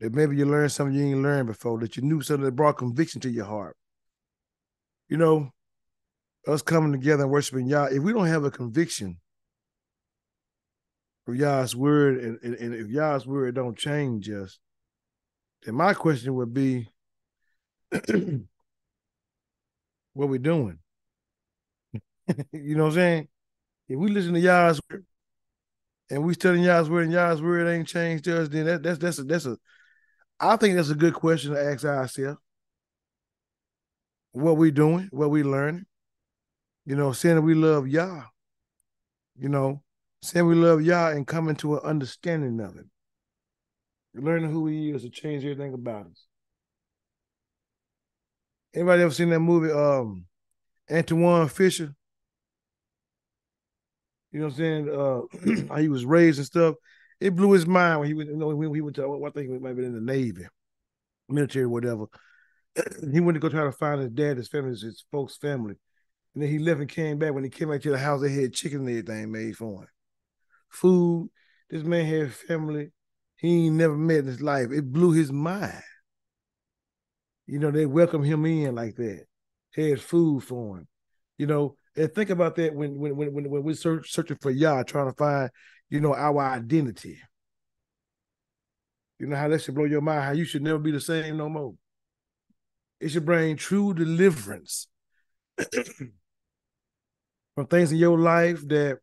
that maybe you learned something you ain't learned before, that you knew something that brought conviction to your heart. You know, us coming together and worshiping Yah, if we don't have a conviction of Yah's word, and, and, and if Yah's word don't change us, then my question would be, what we doing? you know what I'm saying? If we listen to Yah's word and we studying Yah's word and Yah's word ain't changed us, then that, that's that's a that's a I think that's a good question to ask ourselves. What we doing, what we learning. You know, saying that we love Yah. You know, saying we love Yah and coming to an understanding of it. Learning who he is to change everything about us. Anybody ever seen that movie, um, Antwone Fisher? You know what I'm saying? Uh, how he was raised and stuff. It blew his mind when he went. You know, when he went to. I think he might have been in the Navy, military, whatever. he went to go try to find his dad, his family, his folks' family, and then he left and came back. When he came back to the house, they had chicken and everything made for him, food. This man had family he ain't never met in his life. It blew his mind. You know, they welcomed him in like that. Had food for him. You know, and think about that when when when when, when we're search, searching for Yah, trying to find, you know, our identity. You know how that should blow your mind, how you should never be the same no more. It should bring true deliverance from things in your life that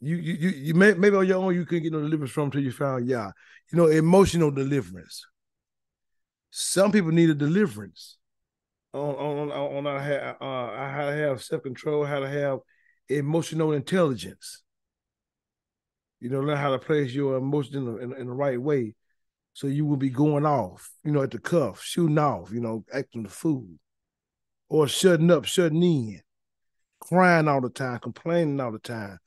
you you you, you may, maybe on your own you couldn't get no deliverance from until you found Yah. You know, emotional deliverance. Some people need a deliverance on on on, uh, how to have self control, how to have emotional intelligence. You know, learn how to place your emotions in in, in the right way, so you will be going off. You know, at the cuff, shooting off. You know, acting the fool, or shutting up, shutting in, crying all the time, complaining all the time,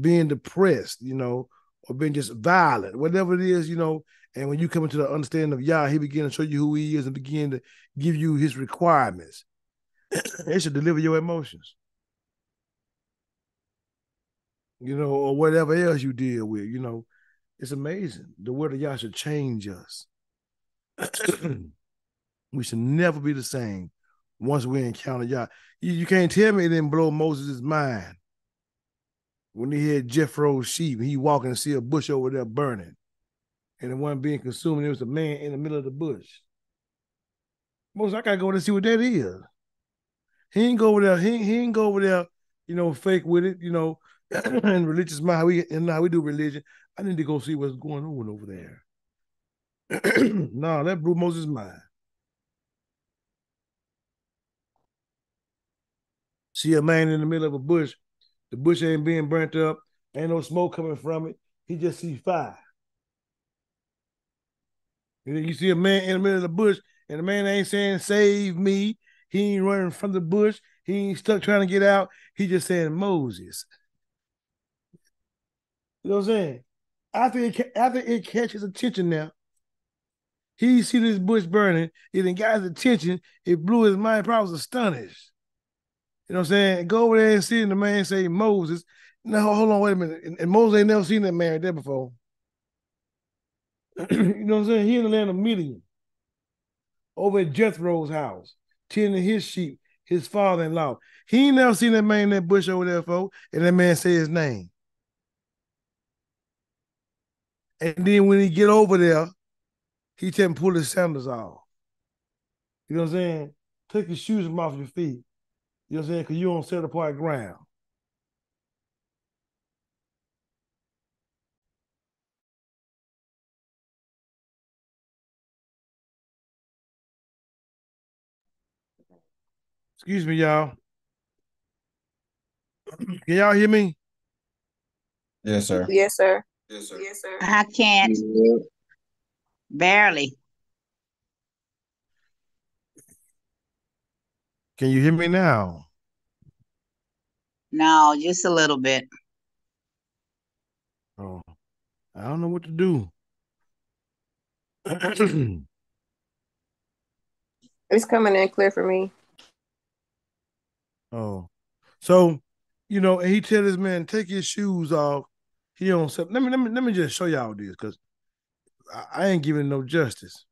being depressed. You know, or being just violent, whatever it is. You know, and when you come into the understanding of Yah, he begin to show you who he is and begin to give you his requirements. it should deliver your emotions. You know, or whatever else you deal with, you know. It's amazing. The word of Yah should change us. we should never be the same once we encounter Yah. You, you can't tell me it didn't blow Moses' mind when he had Jethro's sheep he walking and see a bush over there burning and the one being consumed, there was a man in the middle of the bush. Most I gotta go and see what that is. He ain't go over there. He, he ain't go over there. You know, fake with it. You know, and religious mind. We and how we do religion. I need to go see what's going on over there. no, that blew Moses' mind. See a man in the middle of a bush. The bush ain't being burnt up. Ain't no smoke coming from it. He just see fire. And then you see a man in the middle of the bush, and the man ain't saying, Save me. He ain't running from the bush. He ain't stuck trying to get out. He just saying, Moses. You know what I'm saying? After it, after it catches attention now, he see this bush burning. It got his attention. It blew his mind. Probably was astonished. You know what I'm saying? Go over there and see the man say Moses. No, hold on, wait a minute. And, and Moses ain't never seen that man there before. you know what I'm saying? He in the land of Midian, over at Jethro's house, tending his sheep, his father-in-law. He ain't never seen that man in that bush over there, folks, and that man say his name. And then when he get over there, he tell him pull his sandals off. You know what I'm saying? Take your shoes from off your feet. You know what I'm saying? Because you on set apart ground. Excuse me, y'all. Can y'all hear me? Yes, sir. Yes, sir. Yes, sir. Yes, sir. I can't. Barely. Can you hear me now? No, just a little bit. Oh, I don't know what to do. It's coming in clear for me. oh, so you know, and he tell this man take his shoes off. He on set. Let me let me let me just show y'all this because I, I ain't giving no justice.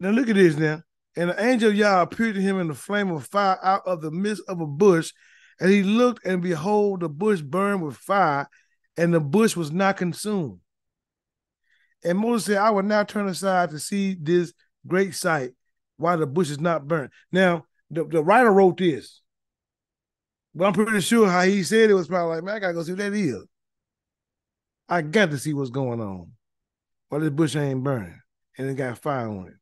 Now look at this now. And the angel of Yah appeared to him in the flame of fire out of the midst of a bush. And he looked, and behold, the bush burned with fire, and the bush was not consumed. And Moses said, I will now turn aside to see this great sight, why the bush is not burnt. Now, the, the writer wrote this, but I'm pretty sure how he said it was probably like, man, I gotta go see what that is. I got to see what's going on. Well, this bush ain't burning, and it got fire on it.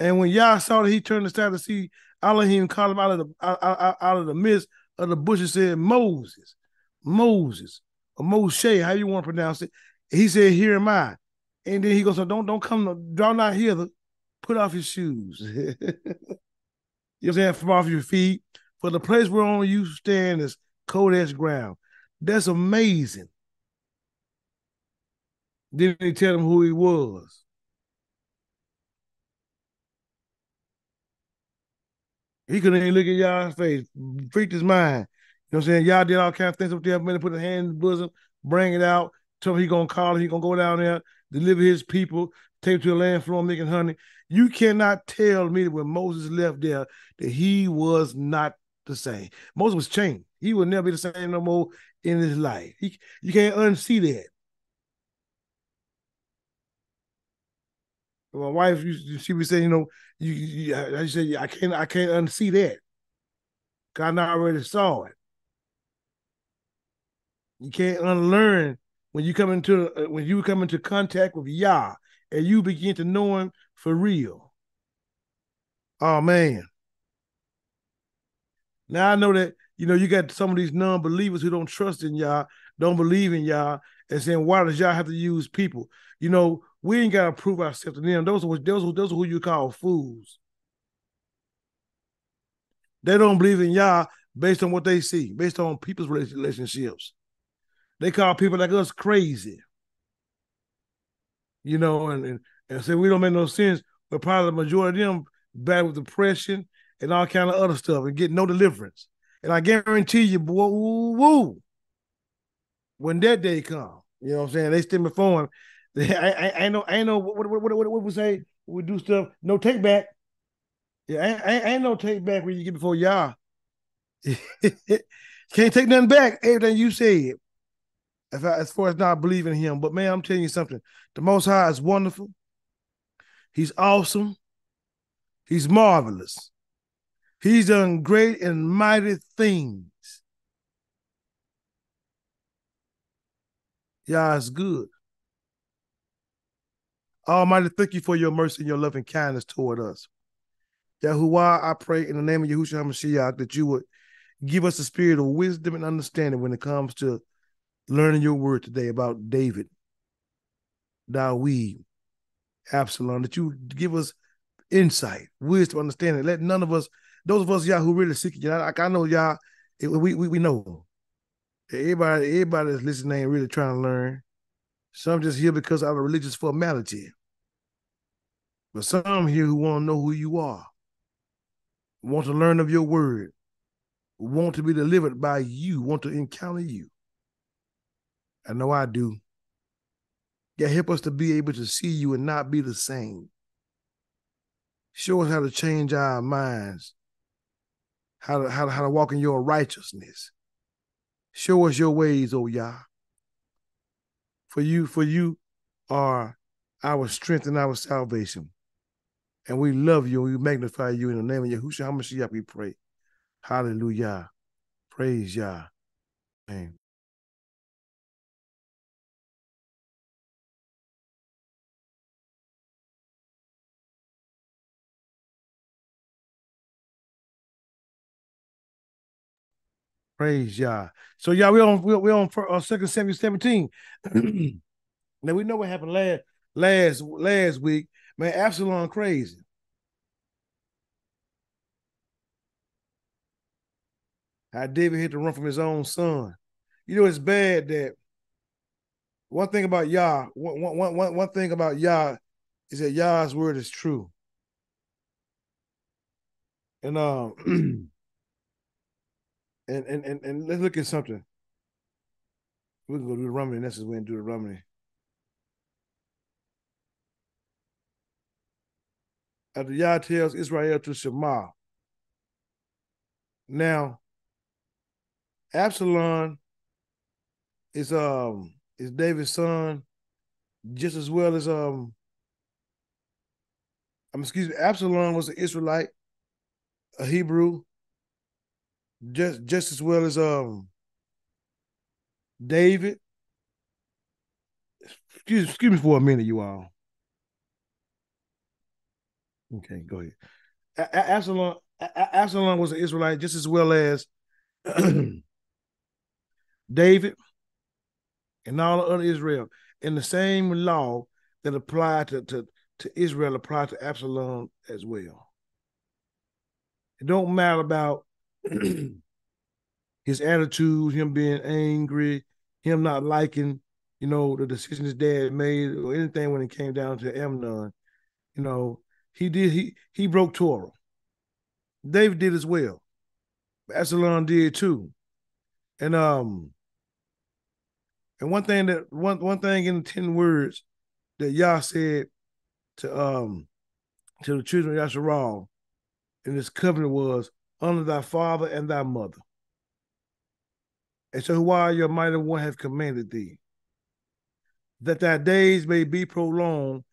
And when Yah saw that he turned aside to see Elohim called him out of the out, out, of the midst of the bush and said, Moses, Moses, or Moshe, how you want to pronounce it? He said, Here am I. And then he goes, so don't don't come, draw not hither, put off your shoes. you know saying? From off your feet. For the place whereon you stand is cold Kodesh ground. That's amazing. Then he tell him who he was. He couldn't even look at y'all's face, freaked his mind. You know what I'm saying? Yah did all kinds of things up there, man, put his hand in the bosom, bring it out, tell him he gonna call him, he gonna go down there, deliver his people, take him to the land floor making honey. You cannot tell me that when Moses left there that he was not the same. Moses was changed. He will never be the same no more in his life. He, you can't unsee that. My wife, she was saying, you know, you, you I said, I can't, I can't unsee that. God I already saw it. You can't unlearn when you come into uh, when you come into contact with Yah and you begin to know Him for real. Oh man! Now I know that you know you got some of these non-believers who don't trust in Yah, don't believe in Yah, and saying why does Yah have to use people? You know we ain't got to prove ourselves to them. Those are those those are who you call fools. They don't believe in Yah based on what they see, based on people's relationships. They call people like us crazy. You know, and, and, and say we don't make no sense, but probably the majority of them bad with depression and all kind of other stuff and get no deliverance. And I guarantee you, boy, woo, woo, when that day come, you know what I'm saying? They stand before him. I, I, I know, I know what, what, what, what, what we say. We do stuff, no take back. Yeah, I, I, ain't no take back when you get before Yah. Can't take nothing back. Everything you said. I, as far as not believing him, but man, I'm telling you something. The Most High is wonderful. He's awesome. He's marvelous. He's done great and mighty things. Yah is good. Almighty, thank you for your mercy and your loving kindness toward us. Yahuah, I pray in the name of Yahushua HaMashiach that you would give us a spirit of wisdom and understanding when it comes to learning your word today about David, Dawid, Absalom, that you give us insight, wisdom, understanding. Let none of us, those of us, y'all who really seek you, like I know y'all, eh, we, we, we know. Everybody, everybody that's listening ain't really trying to learn. Some just here because of a religious formality. But some here who want to know who you are want to learn of your word, want to be delivered by you, want to encounter you. I know I do. God, help us to be able to see you and not be the same. Show us how to change our minds, how to, how to, how to walk in your righteousness. Show us your ways, oh Yah. For you, for you are our strength and our salvation. And we love you we magnify you in the name of Yahushua HaMashiach, we pray. Hallelujah. Praise Yah. Amen. Praise Yah. So yeah, we on we we on for, uh, Second Samuel seventeen. now we know what happened last last last week. Man, Absalom crazy. How David had to run from his own son. You know, it's bad that one thing about Yah, one, one, one, one thing about Yah is that Yah's word is true. And um and and and, and let's look at something. We can go Deuteronomy. This is when do the Romany. After Yah tells Israel to Shema. Now, Absalom is um is David's son, just as well as um. I'm excuse me. Absalom was an Israelite, a Hebrew, just just as well as um David. Excuse, excuse me for a minute, you all. Okay, go ahead. Absalom, Absalom was an Israelite just as well as David and all the other Israel. And the same law that applied to, to, to Israel applied to Absalom as well. It don't matter about his attitude, him being angry, him not liking, you know, the decision his dad made or anything when it came down to Amnon. You know, he did he he broke Torah. David did as well. Absalom did too. And um and one thing that one one thing in the ten words that Yah said to um to the children of Yasharal in this covenant was honor thy father and thy mother. And so why your mighty one have commanded thee, that thy days may be prolonged,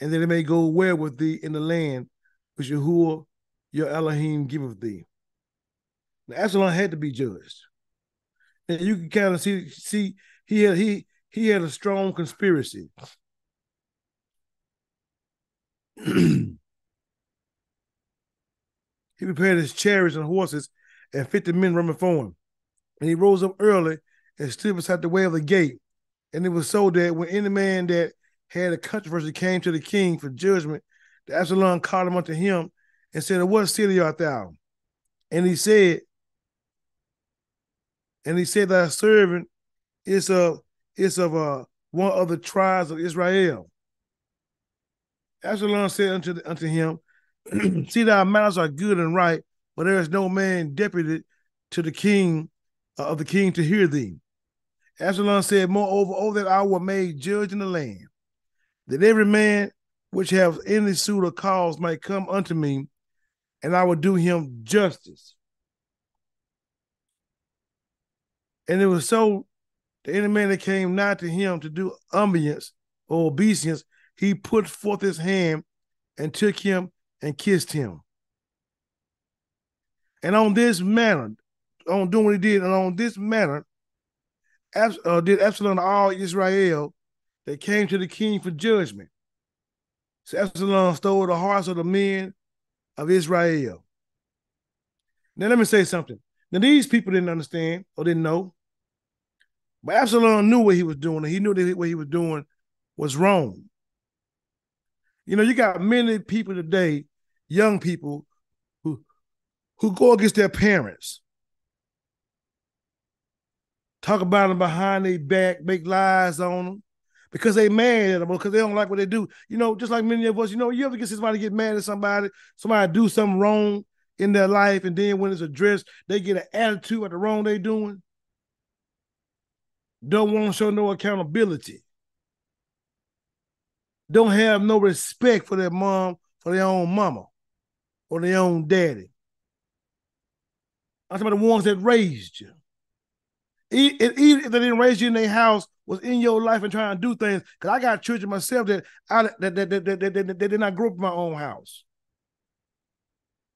and that it may go well with thee in the land which Yahuah your Elohim giveth thee. Now Absalom had to be judged. And you can kind of see see he had he he had a strong conspiracy. he prepared his chariots and horses, and fifty men running for him. And he rose up early and stood beside the way of the gate. And it was so that when any man that had a controversy came to the king for judgment, Absalom called him unto him and said, What city art thou? And he said, and he said, Thy servant is of is of uh, one of the tribes of Israel. Absalom said unto, the, unto him, See thy manners are good and right, but there is no man deputed to the king uh, of the king to hear thee. Absalom said, Moreover, oh, that I were made judge in the land, that every man which have any suit or cause might come unto me, and I will do him justice. And it was so that any man that came not to him to do obeisance or obeisance, he put forth his hand and took him and kissed him. And on this manner, on doing what he did, and on this manner, uh, did Absalom all Israel that came to the king for judgment. So Absalom stole the hearts of the men of Israel. Now let me say something. Now these people didn't understand or didn't know, but Absalom knew what he was doing, and he knew that what he was doing was wrong. You know, you got many people today, young people, who who go against their parents talk about them behind their back, make lies on them because they mad at them because they don't like what they do. You know, just like many of us, you know, you ever get somebody get mad at somebody, somebody do something wrong in their life, and then when it's addressed, they get an attitude at the wrong they doing. Don't want to show no accountability. Don't have no respect for their mom, for their own mama, or their own daddy. I'm talking about the ones that raised you even if they didn't raise you in their house, was in your life and trying to do things. Because I got children myself that I that that, that, that, that, that did not grow up in my own house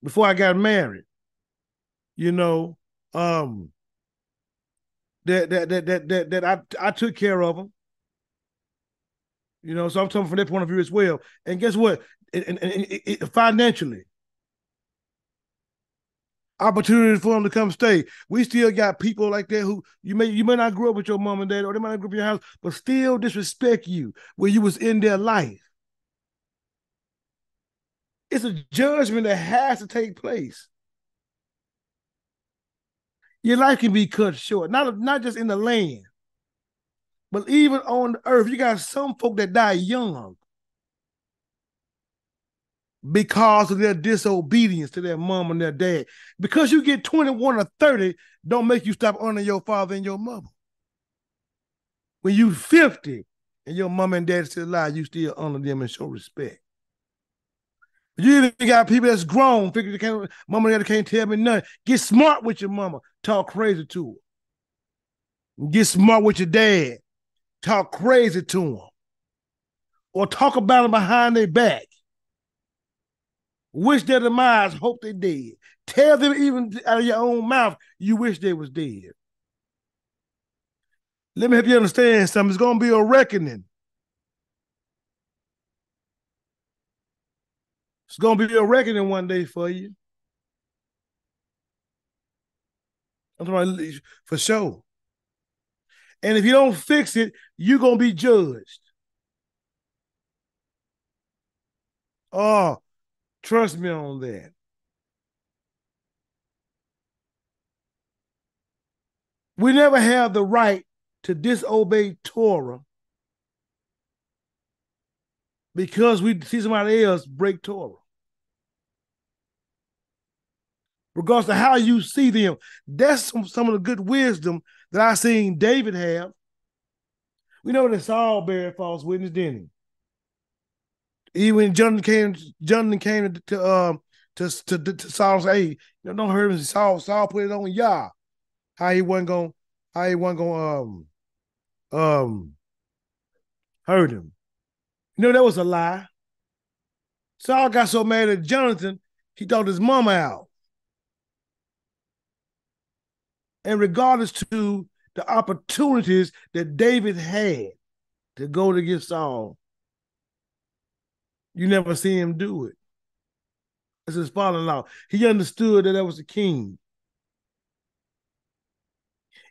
before I got married. You know, um, that that that that that, that I I took care of them. You know, so I'm talking from that point of view as well. And guess what? And, and, and it, financially, opportunity for them to come stay. We still got people like that who you may you may not grow up with your mom and dad, or they might not grow up in your house, but still disrespect you where you was in their life. It's a judgment that has to take place. Your life can be cut short, not, not just in the land, but even on the earth. You got some folk that die young. Because of their disobedience to their mom and their dad. Because you get 21 or 30, don't make you stop honoring your father and your mother. When you 50 and your mom and dad still alive, you still honor them and show respect. You even got people that's grown, figure they can't, mama and dad can't tell me nothing. Get smart with your mama, talk crazy to her. Get smart with your dad, talk crazy to him. Or talk about him behind their back. Wish their demise, hope they dead. Tell them even out of your own mouth, you wish they was dead. Let me help you understand something. It's gonna be a reckoning. It's gonna be a reckoning one day for you. I'm talking for sure. And if you don't fix it, you're gonna be judged. Oh, trust me on that. We never have the right to disobey Torah because we see somebody else break Torah. Regardless of how you see them, that's some, some of the good wisdom that I seen David have. We know that Saul bear false witness, didn't he? Even when Jonathan came, Jonathan came to um to to, to Saul say, "Hey, you know, don't hurt him." Saul Saul put it on Yah. How he wasn't going, how he wasn't going um um hurt him. You know, that was a lie. Saul got so mad at Jonathan, he thought his mama out. And regardless to the opportunities that David had to go to get Saul, you never see him do it. As his father-in-law. He understood that that was the king.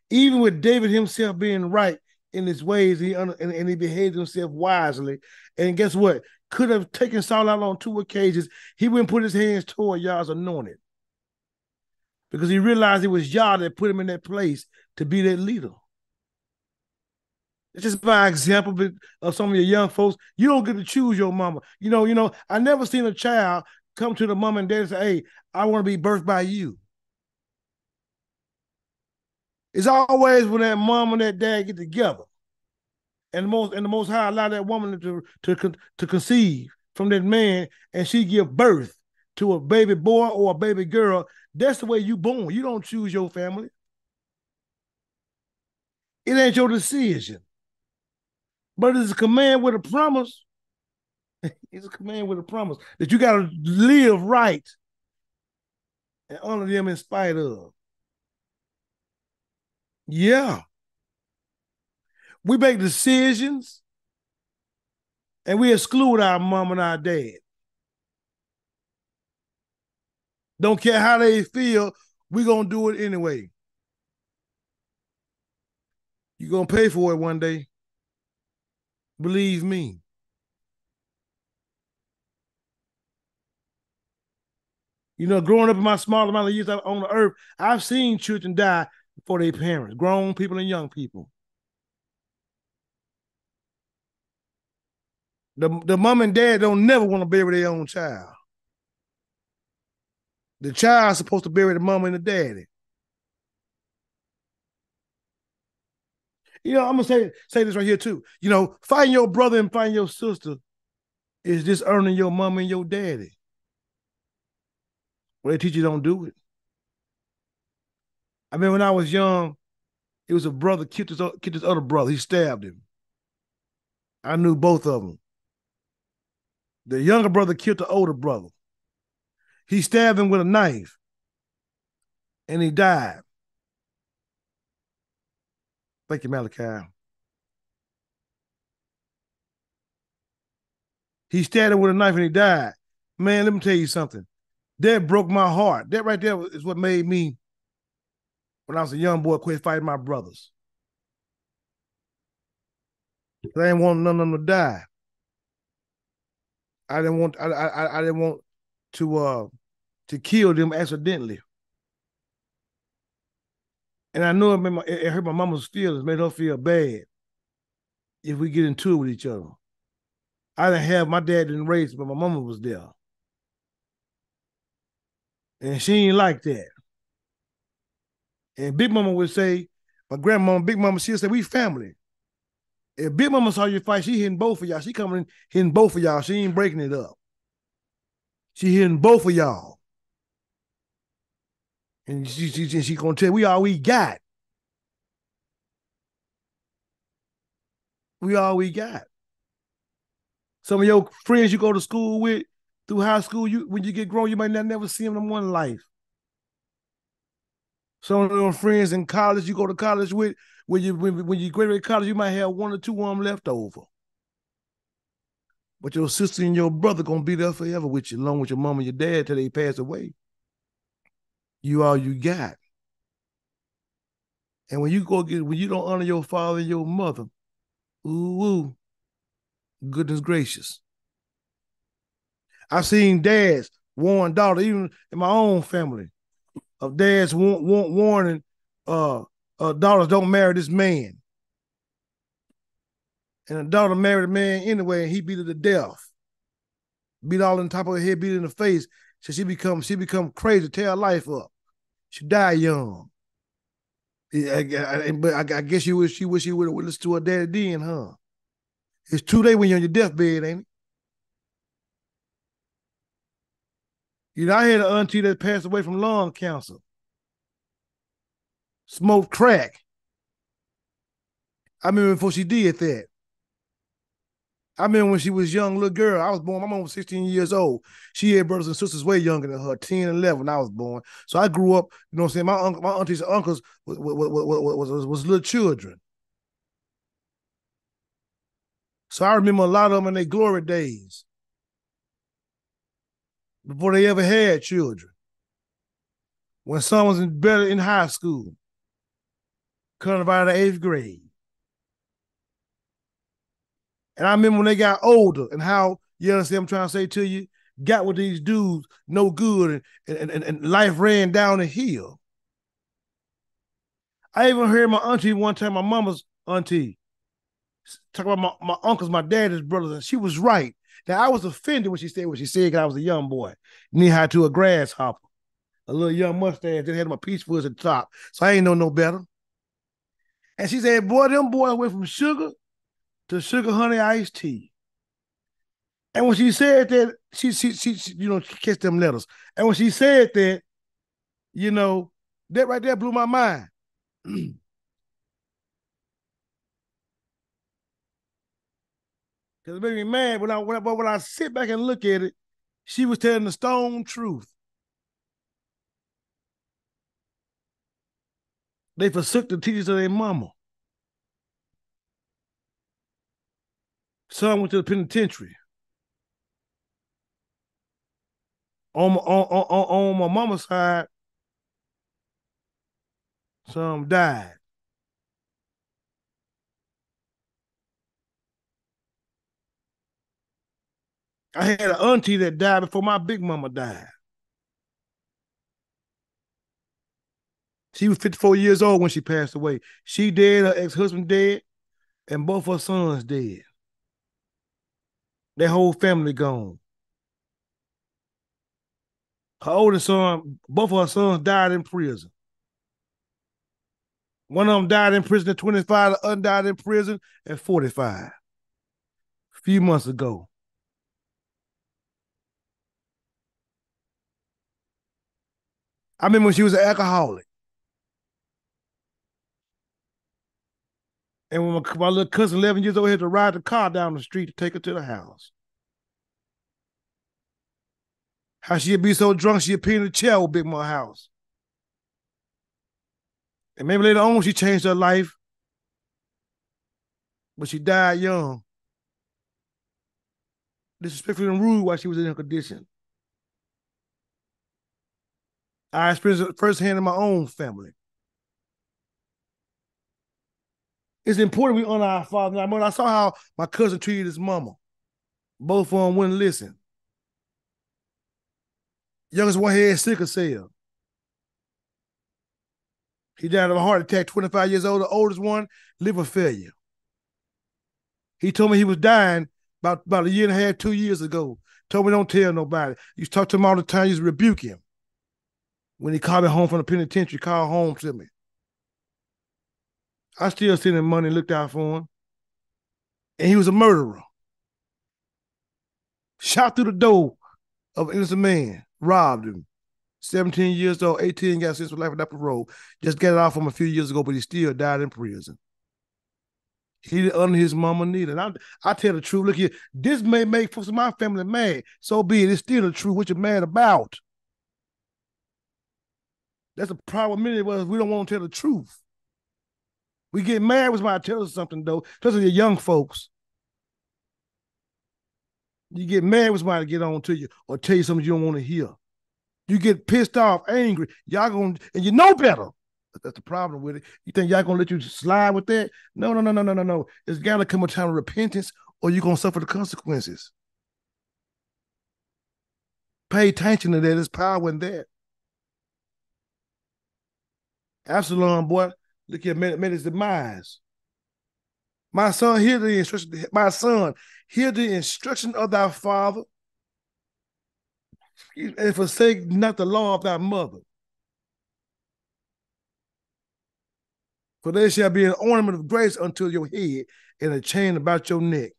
Even with David himself being right, in his ways, he and, and he behaved himself wisely. And guess what? Could have taken Saul out on two occasions. He wouldn't put his hands toward Yah's anointed because he realized it was Yah that put him in that place to be that leader. It's just by example of some of your young folks. You don't get to choose your mama. You know, you know. I never seen a child come to the mom and dad and say, "Hey, I want to be birthed by you." It's always when that mom and that dad get together, and the most and the most high allow that woman to to to conceive from that man, and she give birth to a baby boy or a baby girl. That's the way you born. You don't choose your family. It ain't your decision, but it's a command with a promise. it's a command with a promise that you got to live right and honor them in spite of. Yeah. We make decisions and we exclude our mom and our dad. Don't care how they feel, we're going to do it anyway. You're going to pay for it one day. Believe me. You know, growing up in my small amount of years on the earth, I've seen children die for their parents, grown people and young people. The, the mom and dad don't never want to bury their own child. The child's supposed to bury the mom and the daddy. You know, I'm gonna say say this right here too. You know, find your brother and find your sister is just earning your mom and your daddy. Well, they teach you don't do it. I mean, when I was young, it was a brother killed his, killed his other brother. He stabbed him. I knew both of them. The younger brother killed the older brother. He stabbed him with a knife and he died. Thank you, Malachi. He stabbed him with a knife and he died. Man, let me tell you something. That broke my heart. That right there is what made me when I was a young boy, quit fighting my brothers. I didn't want none of them to die. I didn't want I I, I didn't want to uh to kill them accidentally. And I know it, made my, it hurt my mama's feelings, made her feel bad if we get into it with each other. I didn't have my dad didn't raise, but my mama was there. And she ain't like that. And Big Mama would say, my grandmama, Big Mama, she'll say, we family. If Big Mama saw you fight, she hitting both of y'all. She coming in, hitting both of y'all. She ain't breaking it up. She hitting both of y'all. And she, she, she, gonna tell we all we got. We all we got. Some of your friends you go to school with through high school, you when you get grown, you might not never see them in one life. Some of them friends in college you go to college with, when you when, when you graduate college, you might have one or two of them left over. But your sister and your brother gonna be there forever with you, along with your mom and your dad till they pass away. You all you got. And when you go get when you don't honor your father and your mother, ooh, goodness gracious. I've seen dads warn daughter, even in my own family, of dads warning uh, uh, daughters don't marry this man. And a daughter married a man anyway, and he beat her to death. Beat all on top of her head, beat her in the face. So she become she become crazy, tear her life up. She died young. I, I, but I, I, guess you wish she wish she would have listened to her daddy then, huh? It's too late when you're on your deathbed, ain't it? You know, I had an auntie that passed away from lung cancer. Smoked crack. I remember before she did that. I remember when she was young little girl. I was born, my mom was 16 years old. She had brothers and sisters way younger than her, 10 and 11 when I was born. So I grew up, you know what I'm saying? My, uncle, my aunties and uncles was, was, was, was, was little children. So I remember a lot of them in their glory days before they ever had children. When some was in better in high school, coming out of eighth grade. And I remember when they got older and how, you understand I'm trying to say to you, got with these dudes no good and, and, and, and life ran down the hill. I even heard my auntie one time, my mama's auntie, talk about my, my uncles, my dad's brothers, and she was right. Now I was offended when she said what she said because I was a young boy, knee high to a grasshopper, a little young mustache, just had my peach fuzz at the top. So I ain't know no better. And she said, Boy, them boys went from sugar to sugar honey iced tea. And when she said that, she she she, she you know, she kissed them letters. And when she said that, you know, that right there blew my mind. Because it made me mad when I, when I, but when I sit back and look at it, she was telling the stone truth. They forsook the teachers of their mama. Some went to the penitentiary. On my, on, on, on my mama's side, some died. I had an auntie that died before my big mama died. She was 54 years old when she passed away. She dead, her ex-husband dead, and both her sons dead. Their whole family gone. Her oldest son, both of her sons died in prison. One of them died in prison at 25, the other died in prison at 45. A few months ago. I remember when she was an alcoholic. And when my, my little cousin, 11 years old, had to ride the car down the street to take her to the house. How she'd be so drunk she'd pee in the chair with Big Mama house. And maybe later on she changed her life, but she died young. Disrespectful and rude while she was in her condition. I experienced it firsthand in my own family. It's important we honor our father. I, mean, I saw how my cousin treated his mama. Both of them wouldn't listen. Youngest one had sickle cell. He died of a heart attack, 25 years old. The oldest one, liver failure. He told me he was dying about, about a year and a half, two years ago. Told me don't tell nobody. You talk to him all the time, you rebuke him. When he called me home from the penitentiary, called home to me. I still sent him money, looked out for him. And he was a murderer. Shot through the door of an innocent man, robbed him. 17 years old, 18 got sentenced for life without parole. Just got it off from a few years ago, but he still died in prison. He didn't under his mama neither. And I, I tell the truth. Look here, this may make folks in my family mad. So be it. It's still the truth. What you're mad about? That's a problem. Many of us we don't want to tell the truth. We get mad when somebody tells us something though, especially the young folks. You get mad when somebody get on to you or tell you something you don't want to hear. You get pissed off, angry. Y'all gonna and you know better. That's the problem with it. You think Yah gonna let you slide with that? No, no, no, no, no, no, no. It's gotta come a time of repentance, or you're gonna suffer the consequences. Pay attention to that. There's power in that. Absalom, boy, look at made, made his demise. My son, hear the instruction. My son, hear the instruction of thy father, and forsake not the law of thy mother. For there shall be an ornament of grace unto your head and a chain about your neck.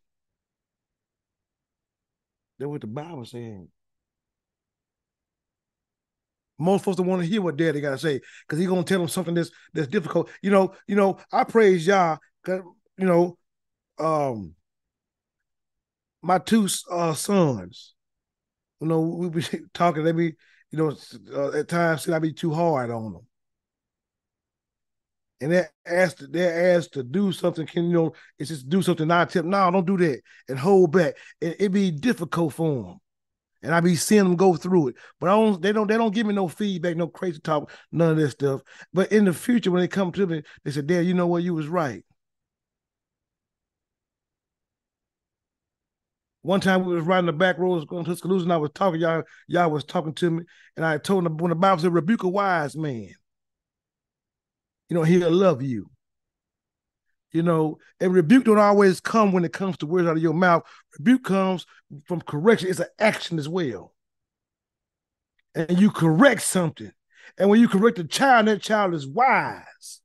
That's what the Bible saying. Most folks don't want to hear what daddy got to say because he's gonna tell them something that's that's difficult. You know, you know, I praise Yah because you know, um my two uh, sons, you know, we be talking, they be, you know, uh, at times should I be too hard on them and they're asked they're asked to do something. Can you know? It's just do something. I them, no, don't do that, and hold back. And it be difficult for them, and I be seeing them go through it. But I don't. They don't. They don't give me no feedback, no crazy talk, none of this stuff. But in the future, when they come to me, they say, "Dad, you know what? You was right." One time we was riding the back roads going to Tuscaloosa, and I was talking. Y'all, y'all was talking to me, and I told them when the Bible said, "Rebuke a wise man." you know, he'll love you. You know, and rebuke don't always come when it comes to words out of your mouth. Rebuke comes from correction. It's an action as well. And you correct something. And when you correct a child, that child is wise.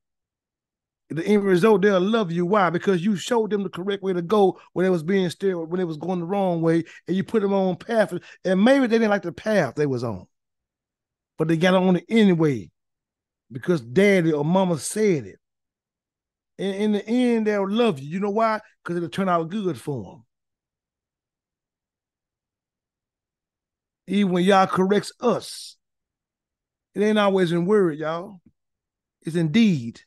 The end result, they'll love you. Why? Because you showed them the correct way to go when it was being steered, when it was going the wrong way, and you put them on path. And maybe they didn't like the path they was on, but they got on it anyway because daddy or mama said it. And in the end, they'll love you. You know why? Because it'll turn out good for them. Even when Yah corrects us, it ain't always in word, y'all. It's in deed.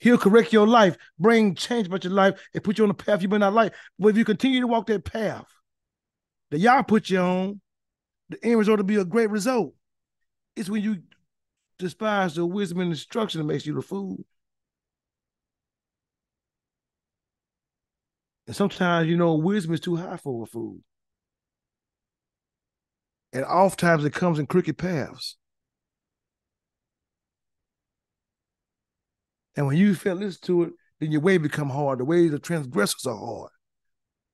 He'll correct your life, bring change about your life, and put you on the path you may not like. But if you continue to walk that path that Yah put you on, the end result will be a great result. It's when you despise the wisdom and instruction that makes you the fool. And sometimes, you know, wisdom is too high for a fool. And oftentimes it comes in crooked paths. And when you feel listen to it, then your way become hard. The ways of transgressors are hard.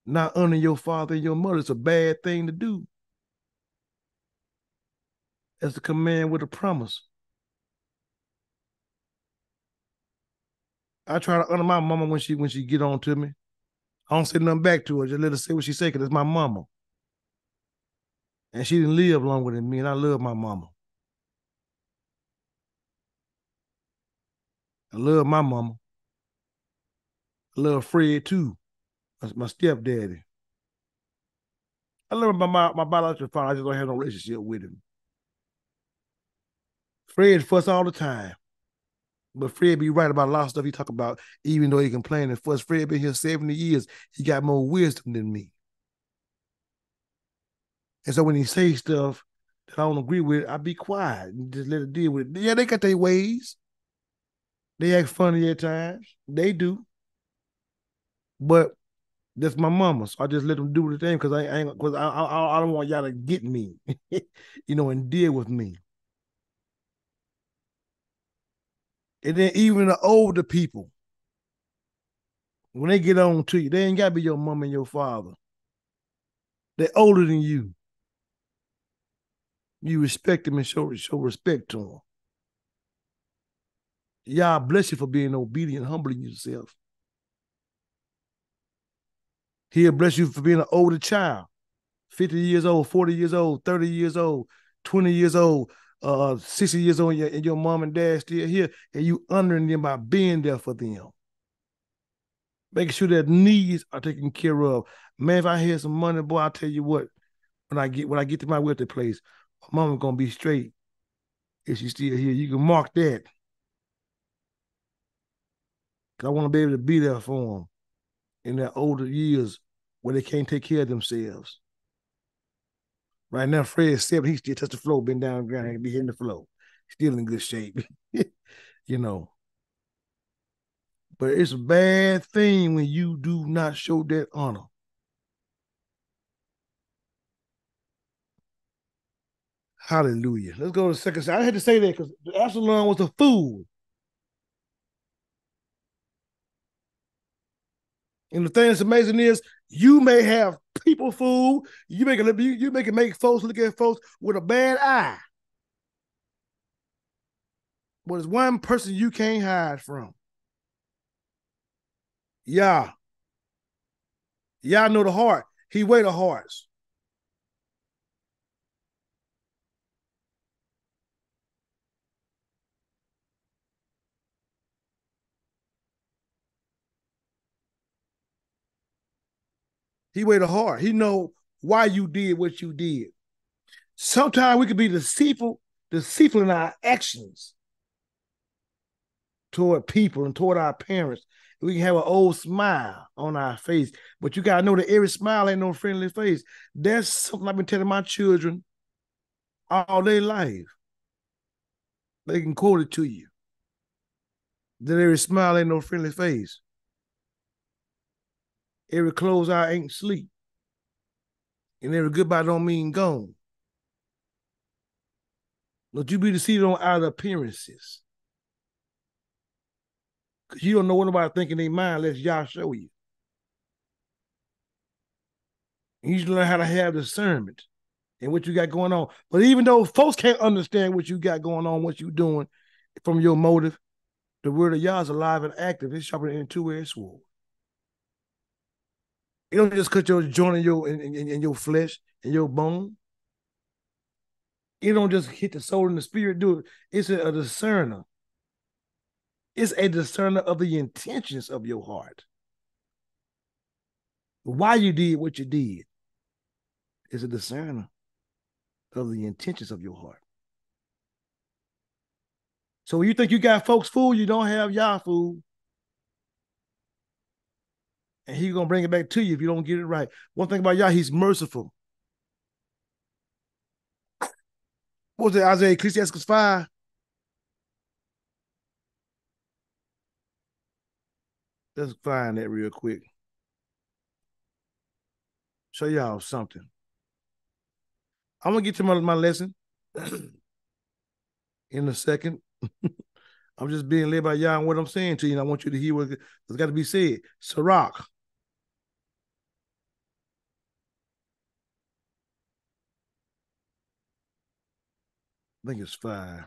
Not honoring your father and your mother is a bad thing to do. As a command with a promise. I try to honor my mama when she when she get on to me. I don't say nothing back to her. Just let her say what she say, cause it's my mama. And she didn't live longer than me, and I love my mama. I love my mama. I love Fred too. My stepdaddy. I love my my, my biological father. I just don't have no relationship with him. Fred fuss all the time. But Fred be right about a lot of stuff he talk about, even though he complain. And first, Fred been here 70 years. He got more wisdom than me. And so when he say stuff that I don't agree with, I be quiet and just let it deal with it. Yeah, they got their ways. They act funny at times. They do. But that's my mama. So I just let them do the thing because I, ain't because I, I I don't want Yah to get me, you know, and deal with me. And then even the older people, when they get on to you, they ain't got to be your mom and your father. They're older than you. You respect them and show, show respect to him. Yah bless you for being obedient, humbling yourself. He'll bless you for being an older child, 50 years old, 40 years old, 30 years old, 20 years old, uh, 60 years old, and your, mom and dad still here, and you honoring them by being there for them. Making sure their needs are taken care of. Man, if I had some money, boy, I'll tell you what, when I get when I get to my wealthy place, my mama's gonna be straight. If she's still here, you can mark that. I want to be able to be there for them in their older years where they can't take care of themselves. Right now, Fred seven, he still touch the floor, been down the ground, be hitting the floor. Still in good shape. you know. But it's a bad thing when you do not show that honor. Hallelujah. Let's go to the second side. I had to say that because Absalom was a fool. And the thing that's amazing is you may have people fool. You make it you, you make it make folks look at folks with a bad eye. But it's one person you can't hide from. Yeah. Yah know the heart. He weighed the hearts. He weighed the heart. He know why you did what you did. Sometimes we could be deceitful, deceitful in our actions toward people and toward our parents. We can have an old smile on our face, but you gotta know that every smile ain't no friendly face. That's something I've been telling my children all their life. They can quote it to you. That every smile ain't no friendly face. Every close eye ain't sleep. And every goodbye don't mean gone. Don't you be deceived on outer appearances. Because you don't know what nobody thinking in their mind unless Yah show you. You should learn how to have discernment and what you got going on. But even though folks can't understand what you got going on, what you doing from your motive, the word of Yah is alive and active. It's sharper a two-edged sword. It don't just cut your joint in your in, your flesh and your bone. It don't just hit the soul and the spirit. Do it. It's a, a discerner. It's a discerner of the intentions of your heart. Why you did what you did is a discerner of the intentions of your heart. So you think you got folks fooled, you don't have y'all and he's gonna bring it back to you if you don't get it right. One thing about Yah, he's merciful. What was it, Isaiah Ecclesiastes 5? Let's find that real quick. Show y'all something. I'm gonna get to my, my lesson in a second. I'm just being led by Yah and what I'm saying to you, and I want you to hear what has got to be said. Sirach I think it's five.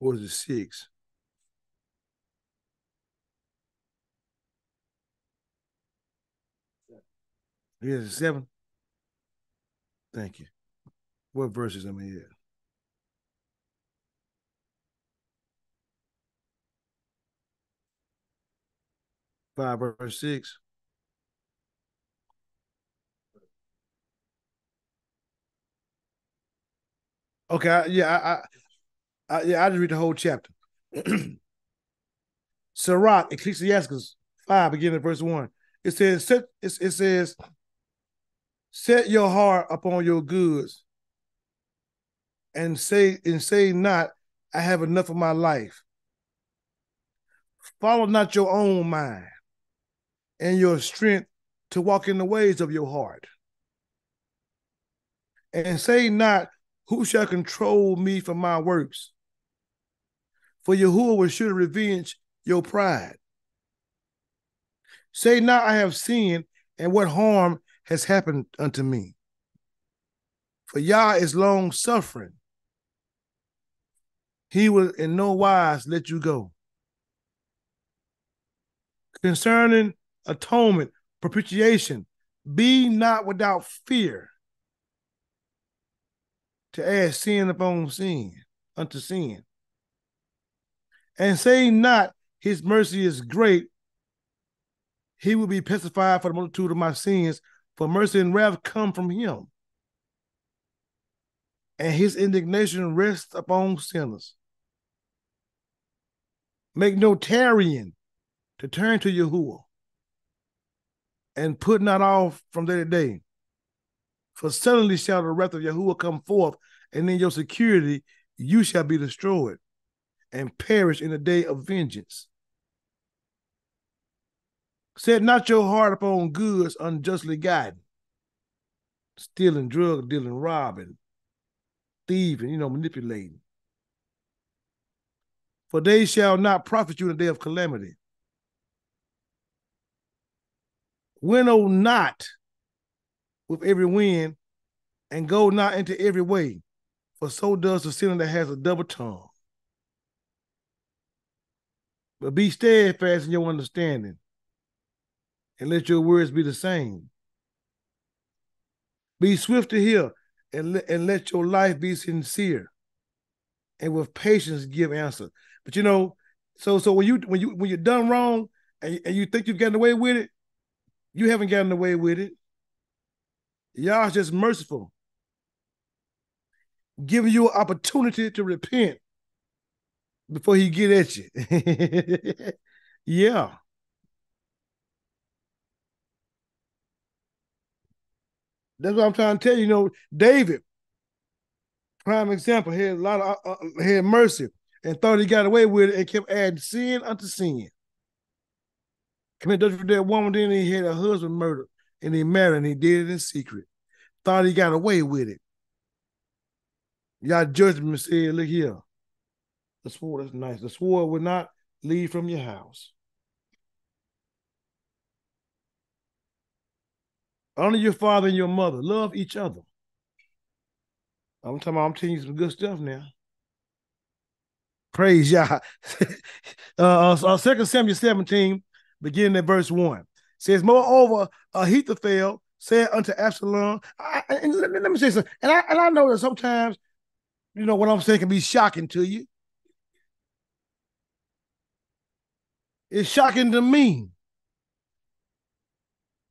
Or is it six? Here's seven. Thank you. What verses am I at? Five verse six. Okay, yeah, I, I, I, yeah, I just read the whole chapter. Sirach, Ecclesiastes five, beginning at verse one. It says, set, it, it says, set your heart upon your goods, and say and say not, I have enough of my life. Follow not your own mind and your strength to walk in the ways of your heart. And say not, Who shall control me from my works? for Yahuah will surely revenge your pride. Say not, I have sinned, and what harm has happened unto me. For Yah is long suffering. He will in no wise let you go. Concerning atonement, propitiation, be not without fear to add sin upon sin unto sin. And say not, his mercy is great. He will be pacified for the multitude of my sins, for mercy and wrath come from him. And his indignation rests upon sinners. Make no tarrying to turn to Yahuah and put not off from day to day. For suddenly shall the wrath of Yahuah come forth, and in your security you shall be destroyed and perish in the day of vengeance. Set not your heart upon goods unjustly gotten, stealing, drug dealing, robbing, thieving, you know, manipulating. For they shall not profit you in the day of calamity. Winnow not with every wind, and go not into every way, for so does the sinner that has a double tongue. But be steadfast in your understanding, and let your words be the same. Be swift to hear, and, le- and let your life be sincere, and with patience give answer. But you know, so so when you when you when you're done wrong and, and you think you've gotten away with it, you haven't gotten away with it. Yah just merciful, giving you an opportunity to repent before he get at you. yeah. That's what I'm trying to tell you. You know, David, prime example, had a lot of uh, uh had mercy and thought he got away with it and kept adding sin unto sin. Committed adultery with that woman, then he had a husband murdered and he married and he did it in secret. Thought he got away with it. Yah and said, look here. The sword is nice. The sword will not leave from your house. Honor your father and your mother. Love each other. I'm talking about, I'm telling you some good stuff now. Praise Yah. uh, uh, 2 Samuel 17, beginning at verse 1. Says, Moreover, Ahithophel said unto Absalom, I, and let, let, me say something. And I, and I know that sometimes, you know, what I'm saying can be shocking to you. It's shocking to me.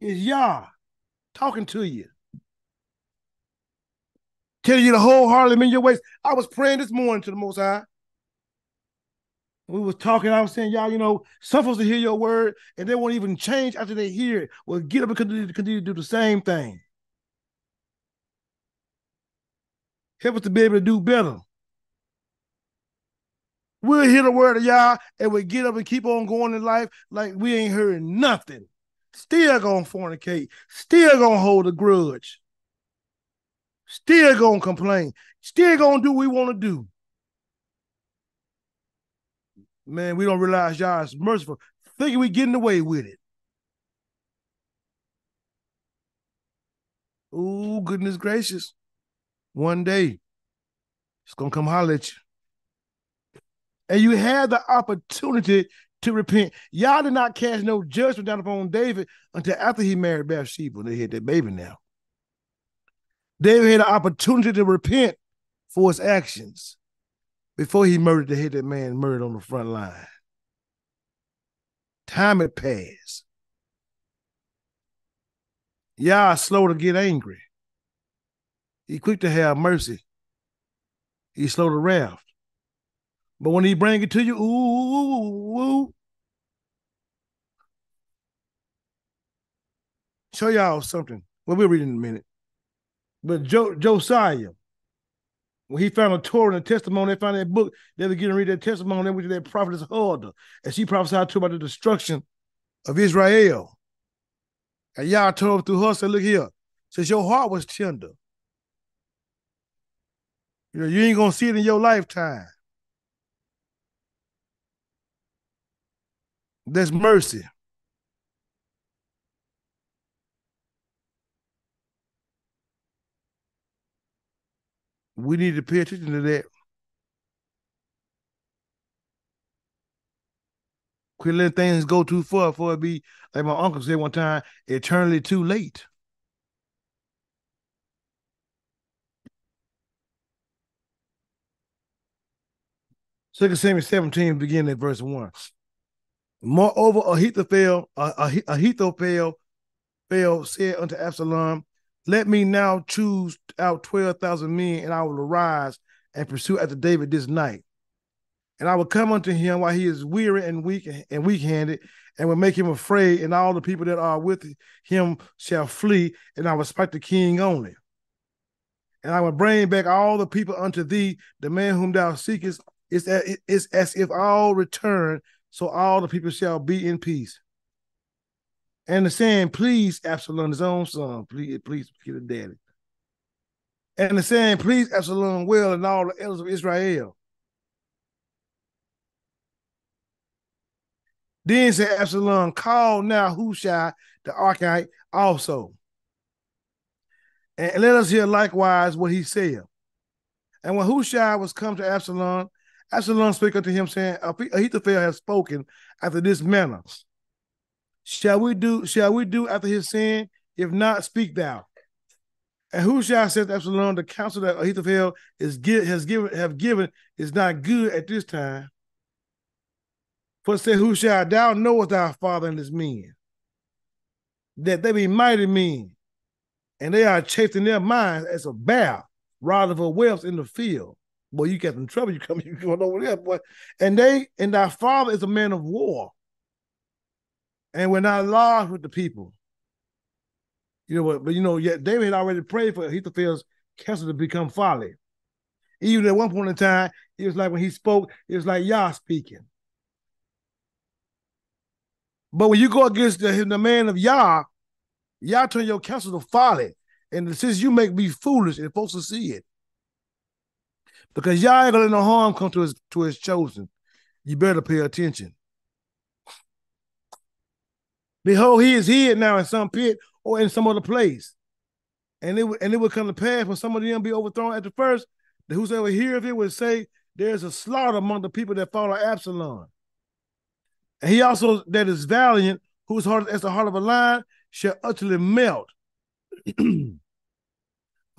It's Yah talking to you. Telling you the wholeheartedly in your ways. I was praying this morning to the Most High. We was talking, I was saying, y'all, you know, some folks to hear your word and they won't even change after they hear it. Well, get up and continue, continue to do the same thing. Help us to be able to do better. We'll hear the word of Yah and we get up and keep on going in life like we ain't heard nothing. Still gonna fornicate, still gonna hold a grudge, still gonna complain, still gonna do what we want to do. Man, we don't realize Yah is merciful, thinking we getting away with it. Oh, goodness gracious. One day, it's gonna come holler at you. And you had the opportunity to repent. Yah did not cast no judgment down upon David until after he married Bathsheba. They had that baby now. David had an opportunity to repent for his actions before he murdered the hit that man murdered on the front line. Time had passed. Yah slow to get angry. He quick to have mercy. He slow to wrath. But when he bring it to you, ooh, ooh, ooh, show y'all something. Well, we'll read in a minute. But jo- Josiah, when he found a Torah and a testimony, they found that book. They were getting read that testimony. They went to that prophetess Huldah, and she prophesied too about the destruction of Israel. And Yah told him through her, said, "Look here, since your heart was tender, you know, you ain't gonna see it in your lifetime. That's mercy." We need to pay attention to that. Quit letting things go too far for it be, like my uncle said one time, eternally too late. Second Samuel 17, beginning at verse 1. Moreover, Ahithophel, uh, Ahithophel Phil said unto Absalom, Let me now choose out 12,000 men, and I will arise and pursue after David this night. And I will come unto him while he is weary and weak and weak handed, and will make him afraid, and all the people that are with him shall flee, and I will spite the king only. And I will bring back all the people unto thee, the man whom thou seekest it's, it's as if all return, so all the people shall be in peace. And the saying, please Absalom, his own son, please, please get a daddy. And the saying, please Absalom well and all the elders of Israel. Then said Absalom, call now Hushai the Archite also. And let us hear likewise what he said. And when Hushai was come to Absalom, Absalom spake unto him, saying, Ahithophel has spoken after this manner. Shall we do, shall we do after his saying? If not, speak thou. And Hushai said to Absalom, the counsel that Ahithophel is give, has given have given is not good at this time. For say who shall thou knowest thy father and his men, that they be mighty men, and they are chafing their minds as a bear, rather for wealth in the field boy, you got in trouble. You come, you going over there, boy. And they and thy father is a man of war. And we're not large with the people. You know? But you know, yet David had already prayed for Ahithophel's counsel to become folly. Even at one point in time, it was like when he spoke, it was like Yah speaking. But when you go against the, the man of Yah, Yah turn your counsel to folly. And the decisions you make be foolish, and folks will see it. Because Yah ain't gonna let no harm come to his to his chosen. You better pay attention. Behold, he is here now in some pit or in some other place. And it and it would come to pass when some of them be overthrown at the first, that whosoever heareth it would say, There's a slaughter among the people that follow Absalom. And he also that is valiant, whose heart as the heart of a lion, shall utterly melt. For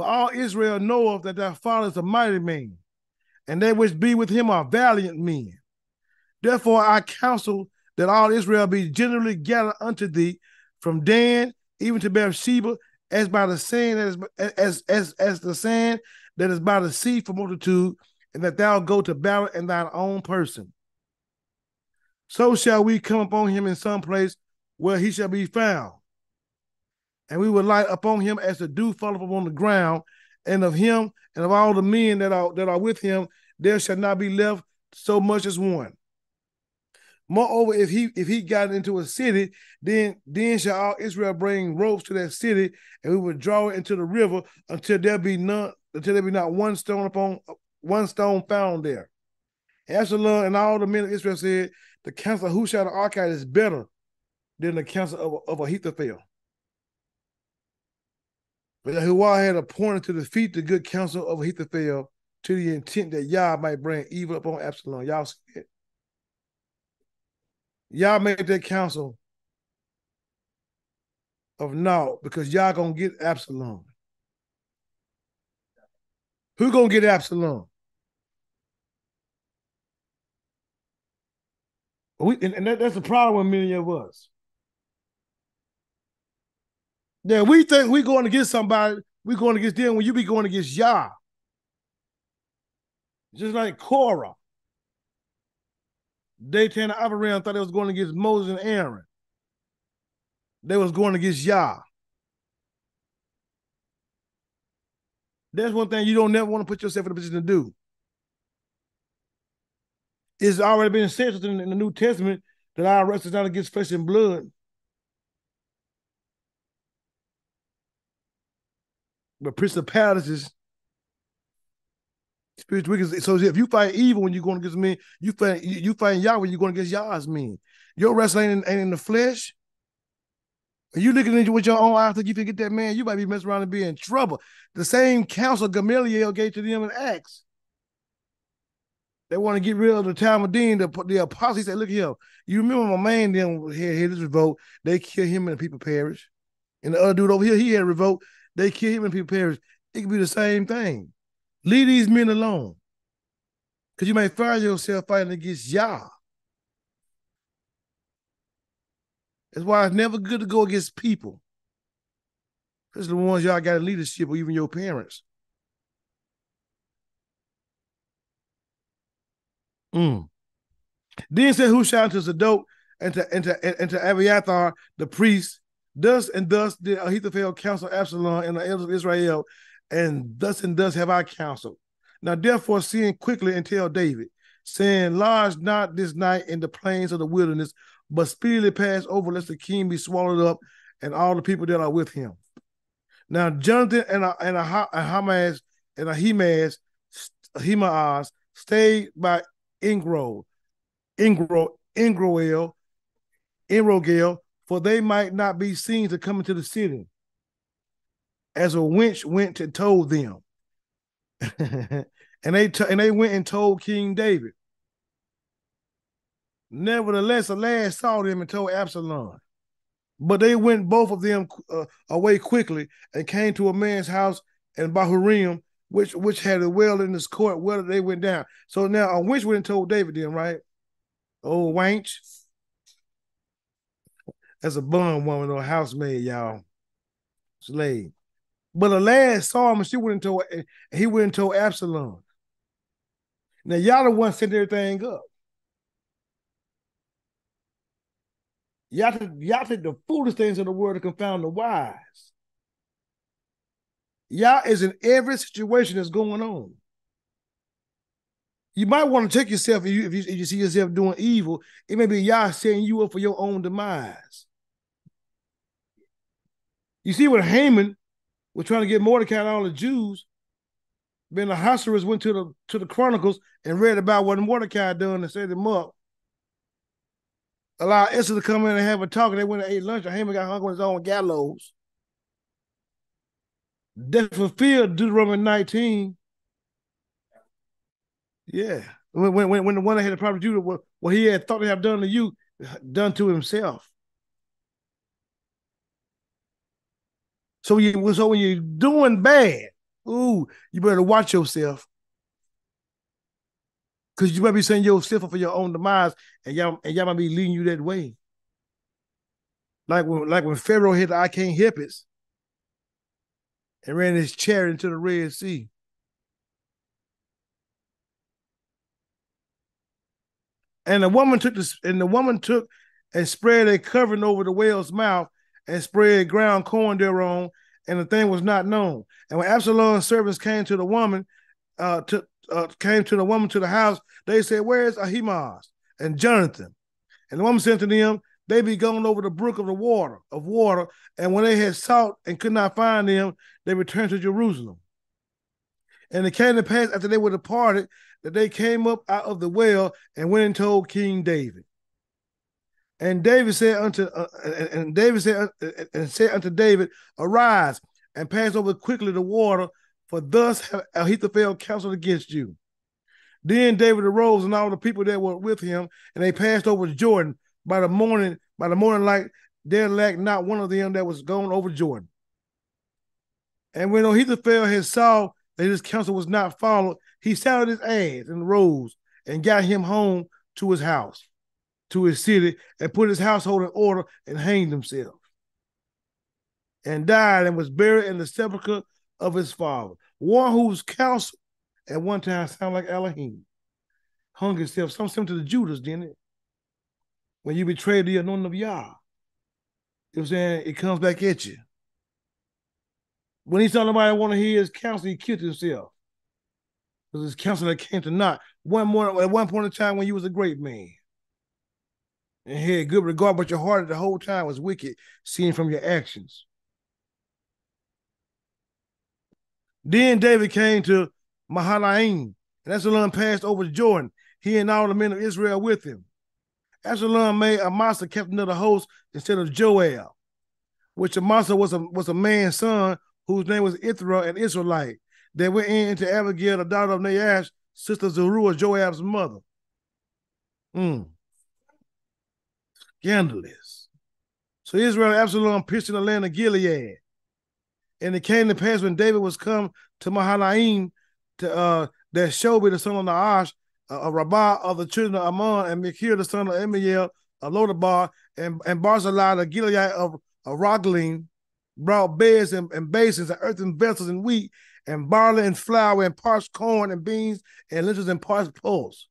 all Israel knoweth that thy father is a mighty man, and they which be with him are valiant men. Therefore I counsel that all Israel be generally gathered unto thee from Dan even to Beersheba, as by the sand as as as as the sand that is by the sea for multitude, and that thou go to battle in thine own person. So shall we come upon him in some place where he shall be found and we will light upon him as the dew falleth upon the ground, and of him and of all the men that are that are with him, there shall not be left so much as one. Moreover, if he if he got into a city, then then shall all Israel bring ropes to that city, and we will draw it into the river until there be none until there be not one stone upon one stone found there. Absalom and all the men of Israel said, The counsel of Hushai the Archite is better than the counsel of, of Ahithophel. But Yahuah had appointed to defeat the good counsel of Ahithophel to the intent that Yah might bring evil upon Absalom. Y'all see it? Yah made that counsel of naught because Yah gonna get Absalom. Who gonna get Absalom? We, and, and that, that's the problem with many of us. Yeah, we think we going to get somebody, we going to get them when you be going against Yah. Just like Korah. Dathan and Abiram thought they was going against Moses and Aaron. They was going against Yah. That's one thing you don't never want to put yourself in a position to do. It's already been said in the New Testament that our wrestle is not against flesh and blood, but principalities Spiritual wickedness. So if you fight evil when you're going against me, you fight you fight Yahweh, when you're going against Yah's me. Your wrestling ain't in, ain't in the flesh. When you looking into with your own eyes, you can get that man, you might be messing around and be in trouble. The same counsel Gamaliel gave to them in Acts. They want to get rid of the talmidim, the, the apostle. He said, Look here, you remember my man then here this revolt, they kill him and the people perish. And the other dude over here, he had a revolt, they kill him and people perish. It could be the same thing. Leave these men alone. Because you may find yourself fighting against Yah. That's why it's never good to go against people. Especially the ones Yah got in leadership or even your parents. Mm. Then said Hushai to Zadok and to, and, to, and to Abiathar, the priest, thus and thus did Ahithophel counsel Absalom and the elders of Israel, and thus and thus have I counseled. Now therefore sin quickly and tell David, saying, Lodge not this night in the plains of the wilderness, but speedily pass over, lest the king be swallowed up, and all the people that are with him. Now Jonathan and a, and a, a Hamas and Ahimaaz, Ahimaaz stayed by Ingro, Ingro, Ingroel, Inrogel, for they might not be seen to come into the city. As a wench went and told them. and they t- and they went and told King David. Nevertheless, the lad saw them and told Absalom. But they went both of them uh, away quickly and came to a man's house in Bahurim, which which had a well in his court, whether they went down. So now a wench went and told David then, right? Oh, wench. That's a bum woman or housemaid, y'all. Slave. But the lad saw him and she went and told he went and told Absalom. Now Yah the one setting everything up. Yah take, Yah take the foolish things in the world to confound the wise. Yah is in every situation that's going on. You might want to check yourself if you, if you, if you see yourself doing evil. It may be Yah setting you up for your own demise. You see what Haman was trying to get Mordecai and all the Jews. Then the Ahasuerus went to the to the Chronicles and read about what Mordecai done and set him up. Allowed Esther to come in and have a talk, and they went and ate lunch, and Haman got hung on his own gallows. That fulfilled Deuteronomy 19. Yeah. When, when, when the one that had the prophet Judah, what, what he had thought to have done to you, done to himself. So you so when you're doing bad, ooh, you better watch yourself. Cause you might be saying yourself for your own demise, and Yah and Yah might be leading you that way. Like when like when Pharaoh hit the I can't help it and ran his chariot into the Red Sea. And the woman took this, and the woman took and spread a covering over the whale's mouth and spread ground corn thereon, and the thing was not known. And when Absalom's servants came to the woman, uh, to uh, came to the woman to the house, they said, "Where is Ahimaaz and Jonathan?" And the woman said to them, "They be going over the brook of the water of water." And when they had sought and could not find them, they returned to Jerusalem. And it came to pass after they were departed that they came up out of the well and went and told King David. And David said unto uh, and David said uh, and said unto David, Arise and pass over quickly the water, for thus have Ahithophel counseled against you. Then David arose and all the people that were with him, and they passed over Jordan by the morning. By the morning light, there lacked not one of them that was going over Jordan. And when Ahithophel had saw that his counsel was not followed, he saddled his ass and rose and got him home to his house, to his city, and put his household in order and hanged himself. And died and was buried in the sepulchre of his father. One whose counsel at one time sounded like Elohim. Hung himself, some similar to the Judas, didn't it? When you betrayed the anointing of Yah. You know saying? It comes back at you. When he saw nobody want to hear his counsel, he killed himself. Because his counsel that came to naught. One more at one point in time when you was a great man. And had good regard, but your heart the whole time was wicked, seen from your actions. Then David came to Mahanaim And Absalom passed over Jordan, he and all the men of Israel with him. Absalom made Amasa captain of the host instead of Joab, which Amasa was a was a man's son whose name was Ithra, an Israelite. They went in to Abigail, the daughter of Nahash, sister Zeruiah, Joab's mother. Hmm. Scandalous. So Israel Absalom pitched in the land of Gilead. And it came to pass when David was come to Mahanaim to uh that Shobi, the son of Nahash, uh, a rabbah of the children of Ammon, and Mechir, the son of Emiel, of Lodabar, and, and Barzillai, the Gilead of, of brought beds and, and basins and earthen vessels and wheat and barley and flour and parched corn and beans and lentils and parched pulse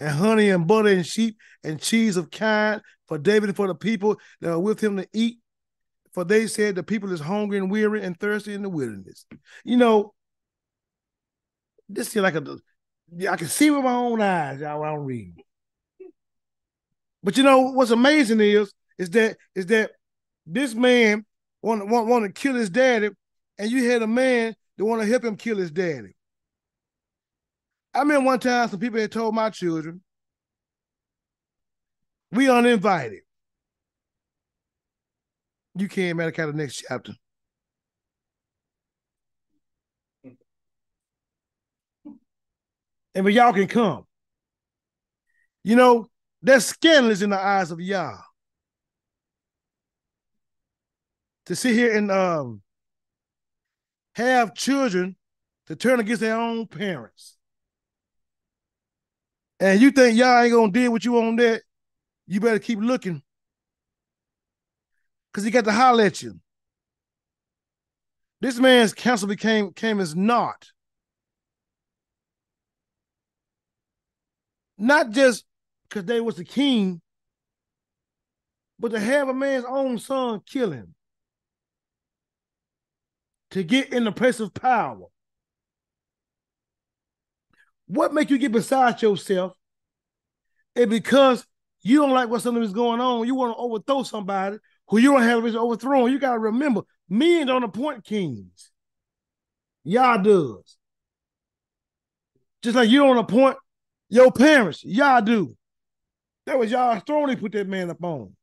and honey and butter and sheep and cheese of kind for David and for the people that are with him to eat. For they said the people is hungry and weary and thirsty in the wilderness. You know, this is like a I can see with my own eyes, y'all, I'm reading. But you know what's amazing is is that is that this man want want, want to kill his daddy, and you had a man that want to help him kill his daddy. I remember one time some people had told my children, we uninvited. You can't matter kind of next chapter. And but y'all can come. You know, that's scandalous in the eyes of Yah. To sit here and um have children to turn against their own parents. And you think Yah ain't gonna deal with you on that, you better keep looking. Cause he got to holler at you. This man's counsel became came as naught. Not just because they was the king, but to have a man's own son kill him. To get in the place of power. What make you get beside yourself? And because you don't like what something is going on, you want to overthrow somebody who you don't have a reason overthrown. You got to remember, men don't appoint kings. Yah does. Just like you don't appoint your parents, Yah do. That was Yah's throne put that man up on.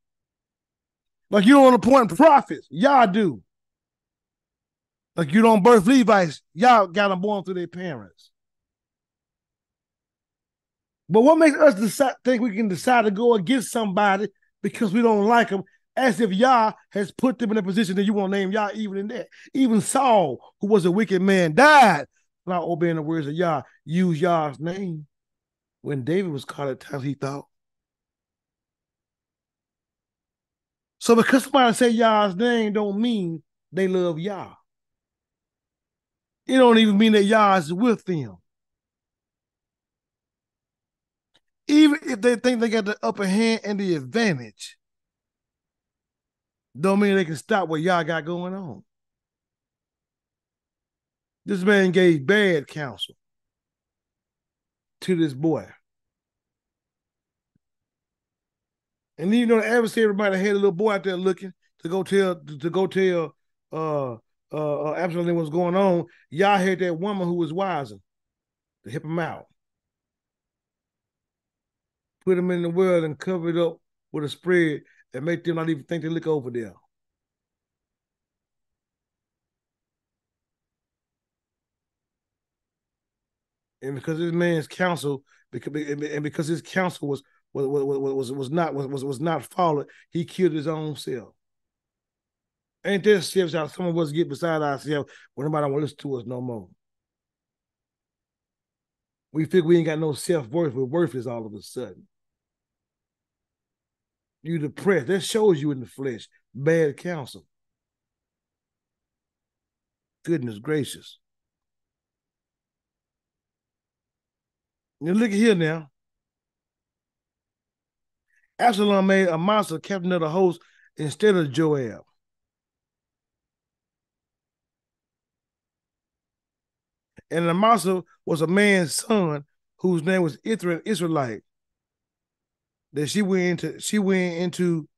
Like you don't appoint prophets, Yah do. Like you don't birth Levites, Yah got them born through their parents. But what makes us decide, think we can decide to go against somebody because we don't like them, as if Yah has put them in a position that you won't name Yah even in that. Even Saul, who was a wicked man, died not obeying the words of Yah, use Yah's name when David was caught at times, he thought. So because somebody say Yah's name don't mean they love Yah. It don't even mean that Yah is with them. Even if they think they got the upper hand and the advantage, don't mean they can stop what Yah got going on. This man gave bad counsel to this boy. And you know, the adversary might have had a little boy out there looking to go tell to go tell uh uh, uh Absalom what's going on. Yah had that woman who was wiser to help him out. Put them in the well and cover it up with a spread and make them not even think to look over there. and because this man's counsel, because and because his counsel was was was was, was not was was not followed, he killed his own self. Ain't there steps how some of us get beside ourselves when nobody want to listen to us no more? We think we ain't got no self worth, we're worthless all of a sudden. You depressed. That shows you in the flesh. Bad counsel. Goodness gracious. Now look here now. Absalom made Amasa captain of the host instead of Joab. And Amasa was a man's son whose name was Ithra, Israelite. That she went into, she went into,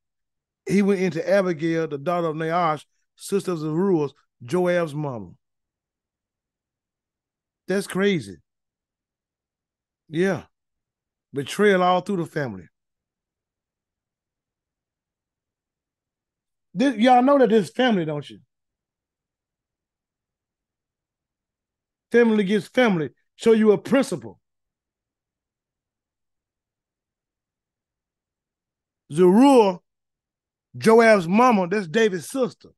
he went into Abigail, the daughter of Nahash, sister of Zeruiah, Joab's mama. That's crazy. Yeah. Betrayal all through the family. This, y'all know that this family, don't you? Family against family. Show you a principle. Zeruiah, Joab's mama, that's David's sister.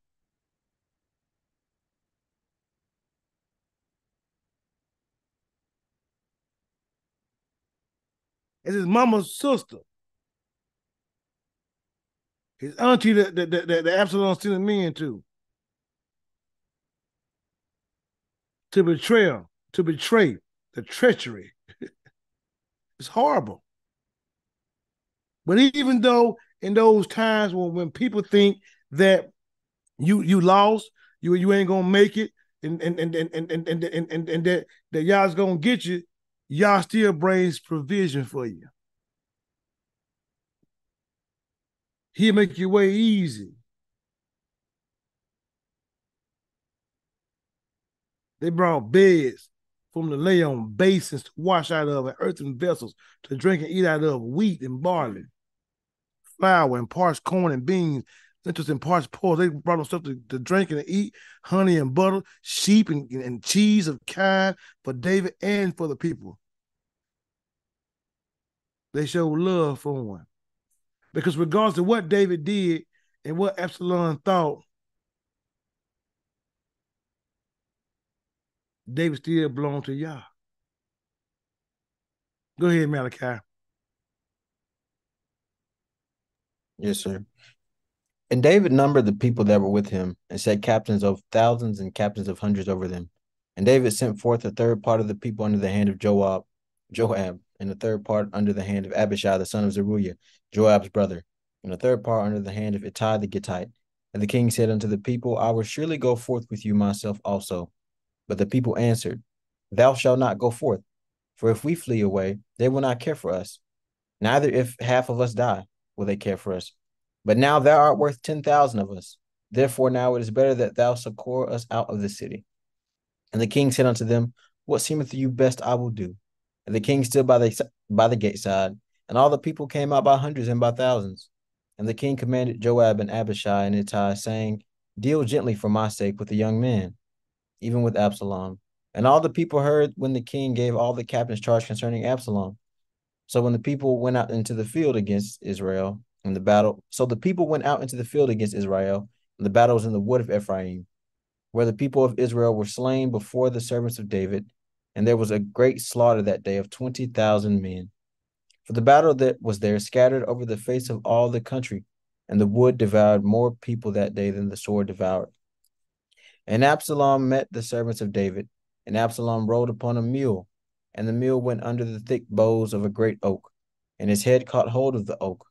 It's his mama's sister. His auntie that the, the, the, the Absalom sending men to. To betrayal, to betray, the treachery. it's horrible. But even though in those times when, when people think that you you lost, you you ain't gonna make it, and and and and and and and, and, and, that that y'all's gonna get you, Yah still brings provision for you. He'll make your way easy. They brought beds from the lay on basins to wash out of and earthen vessels to drink and eat out of wheat and barley, flour and parched corn and beans, lentils and parched pork. They brought them stuff to, to drink and to eat, honey and butter, sheep and, and cheese of kind for David and for the people. They showed love for one. Because regardless of what David did and what Absalom thought, David still belonged to Yah. Go ahead, Malachi. Yes, sir. And David numbered the people that were with him and set captains of thousands and captains of hundreds over them. And David sent forth a third part of the people under the hand of Joab, Joab, and a third part under the hand of Abishai, the son of Zeruiah, Joab's brother, and a third part under the hand of Ittai the Gittite. And the king said unto the people, I will surely go forth with you myself also. But the people answered, Thou shalt not go forth, for if we flee away, they will not care for us. Neither if half of us die will they care for us. But now thou art worth ten thousand of us. Therefore now it is better that thou succor us out of the city. And the king said unto them, What seemeth to you best I will do. And the king stood by the by the gate side, and all the people came out by hundreds and by thousands. And the king commanded Joab and Abishai and Ittai, saying, Deal gently for my sake with the young man, even with Absalom. And all the people heard when the king gave all the captains charge concerning Absalom. So when the people went out into the field against Israel in the battle, so the people went out into the field against Israel, and the battle was in the wood of Ephraim, where the people of Israel were slain before the servants of David, and there was a great slaughter that day of twenty thousand men. For the battle that was there scattered over the face of all the country, and the wood devoured more people that day than the sword devoured. And Absalom met the servants of David, and Absalom rode upon a mule, and the mule went under the thick boughs of a great oak, and his head caught hold of the oak,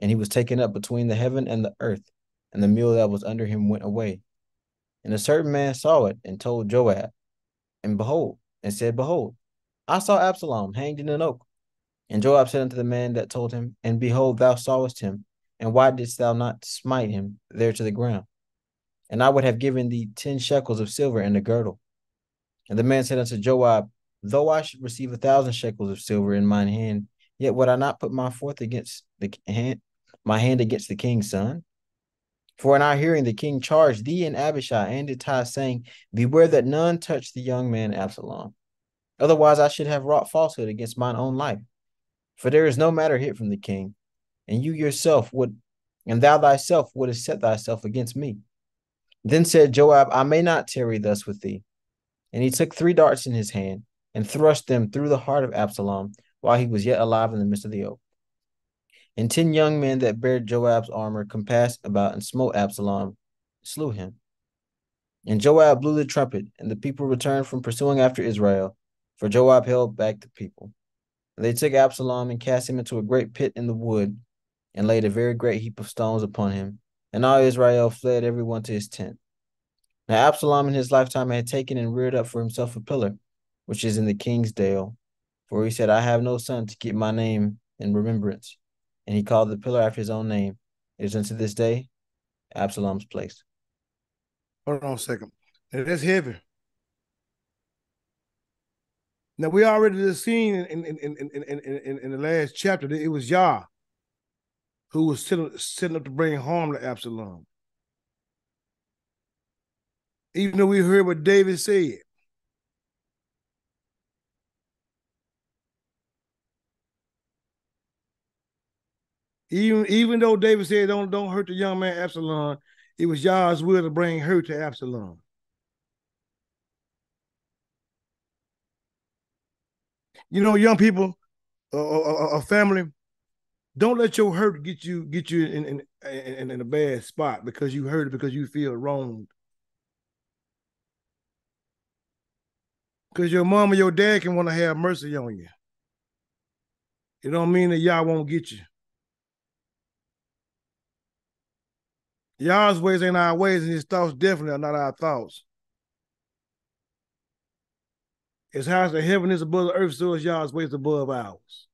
and he was taken up between the heaven and the earth, and the mule that was under him went away. And a certain man saw it and told Joab, and behold, and said, Behold, I saw Absalom hanged in an oak. And Joab said unto the man that told him, And behold, thou sawest him, and why didst thou not smite him there to the ground? And I would have given thee ten shekels of silver and a girdle. And the man said unto Joab, Though I should receive a thousand shekels of silver in mine hand, yet would I not put my forth against the hand, my hand against the king's son. For in our hearing the king charged thee and Abishai and Ittai, saying, Beware that none touch the young man Absalom. Otherwise I should have wrought falsehood against mine own life. For there is no matter hid from the king, and you yourself would, and thou thyself wouldst set thyself against me. Then said Joab, I may not tarry thus with thee. And he took three darts in his hand, and thrust them through the heart of Absalom while he was yet alive in the midst of the oak. And ten young men that bare Joab's armor compassed about and smote Absalom, slew him. And Joab blew the trumpet, and the people returned from pursuing after Israel, for Joab held back the people. And they took Absalom and cast him into a great pit in the wood, and laid a very great heap of stones upon him. And all Israel fled every one to his tent. Now Absalom in his lifetime had taken and reared up for himself a pillar, which is in the king's dale. For he said, I have no son to keep my name in remembrance. And he called the pillar after his own name. It is unto this day Absalom's place. Hold on a second. That's heavy. Now we already seen in in in in in, in, the last chapter that it was Yah who was sitting up to bring harm to Absalom. Even though we heard what David said. Even, even though David said, don't, don't hurt the young man Absalom, it was Yah's will to bring hurt to Absalom. You know, young people, a family, don't let your hurt get you get you in in, in, in a bad spot because you hurt because you feel wronged. Because your mom or your dad can want to have mercy on you. It don't mean that Yah won't get you. Yah's ways ain't our ways, and his thoughts definitely are not our thoughts. As high as the heaven is above the earth, so is Yah's ways above ours.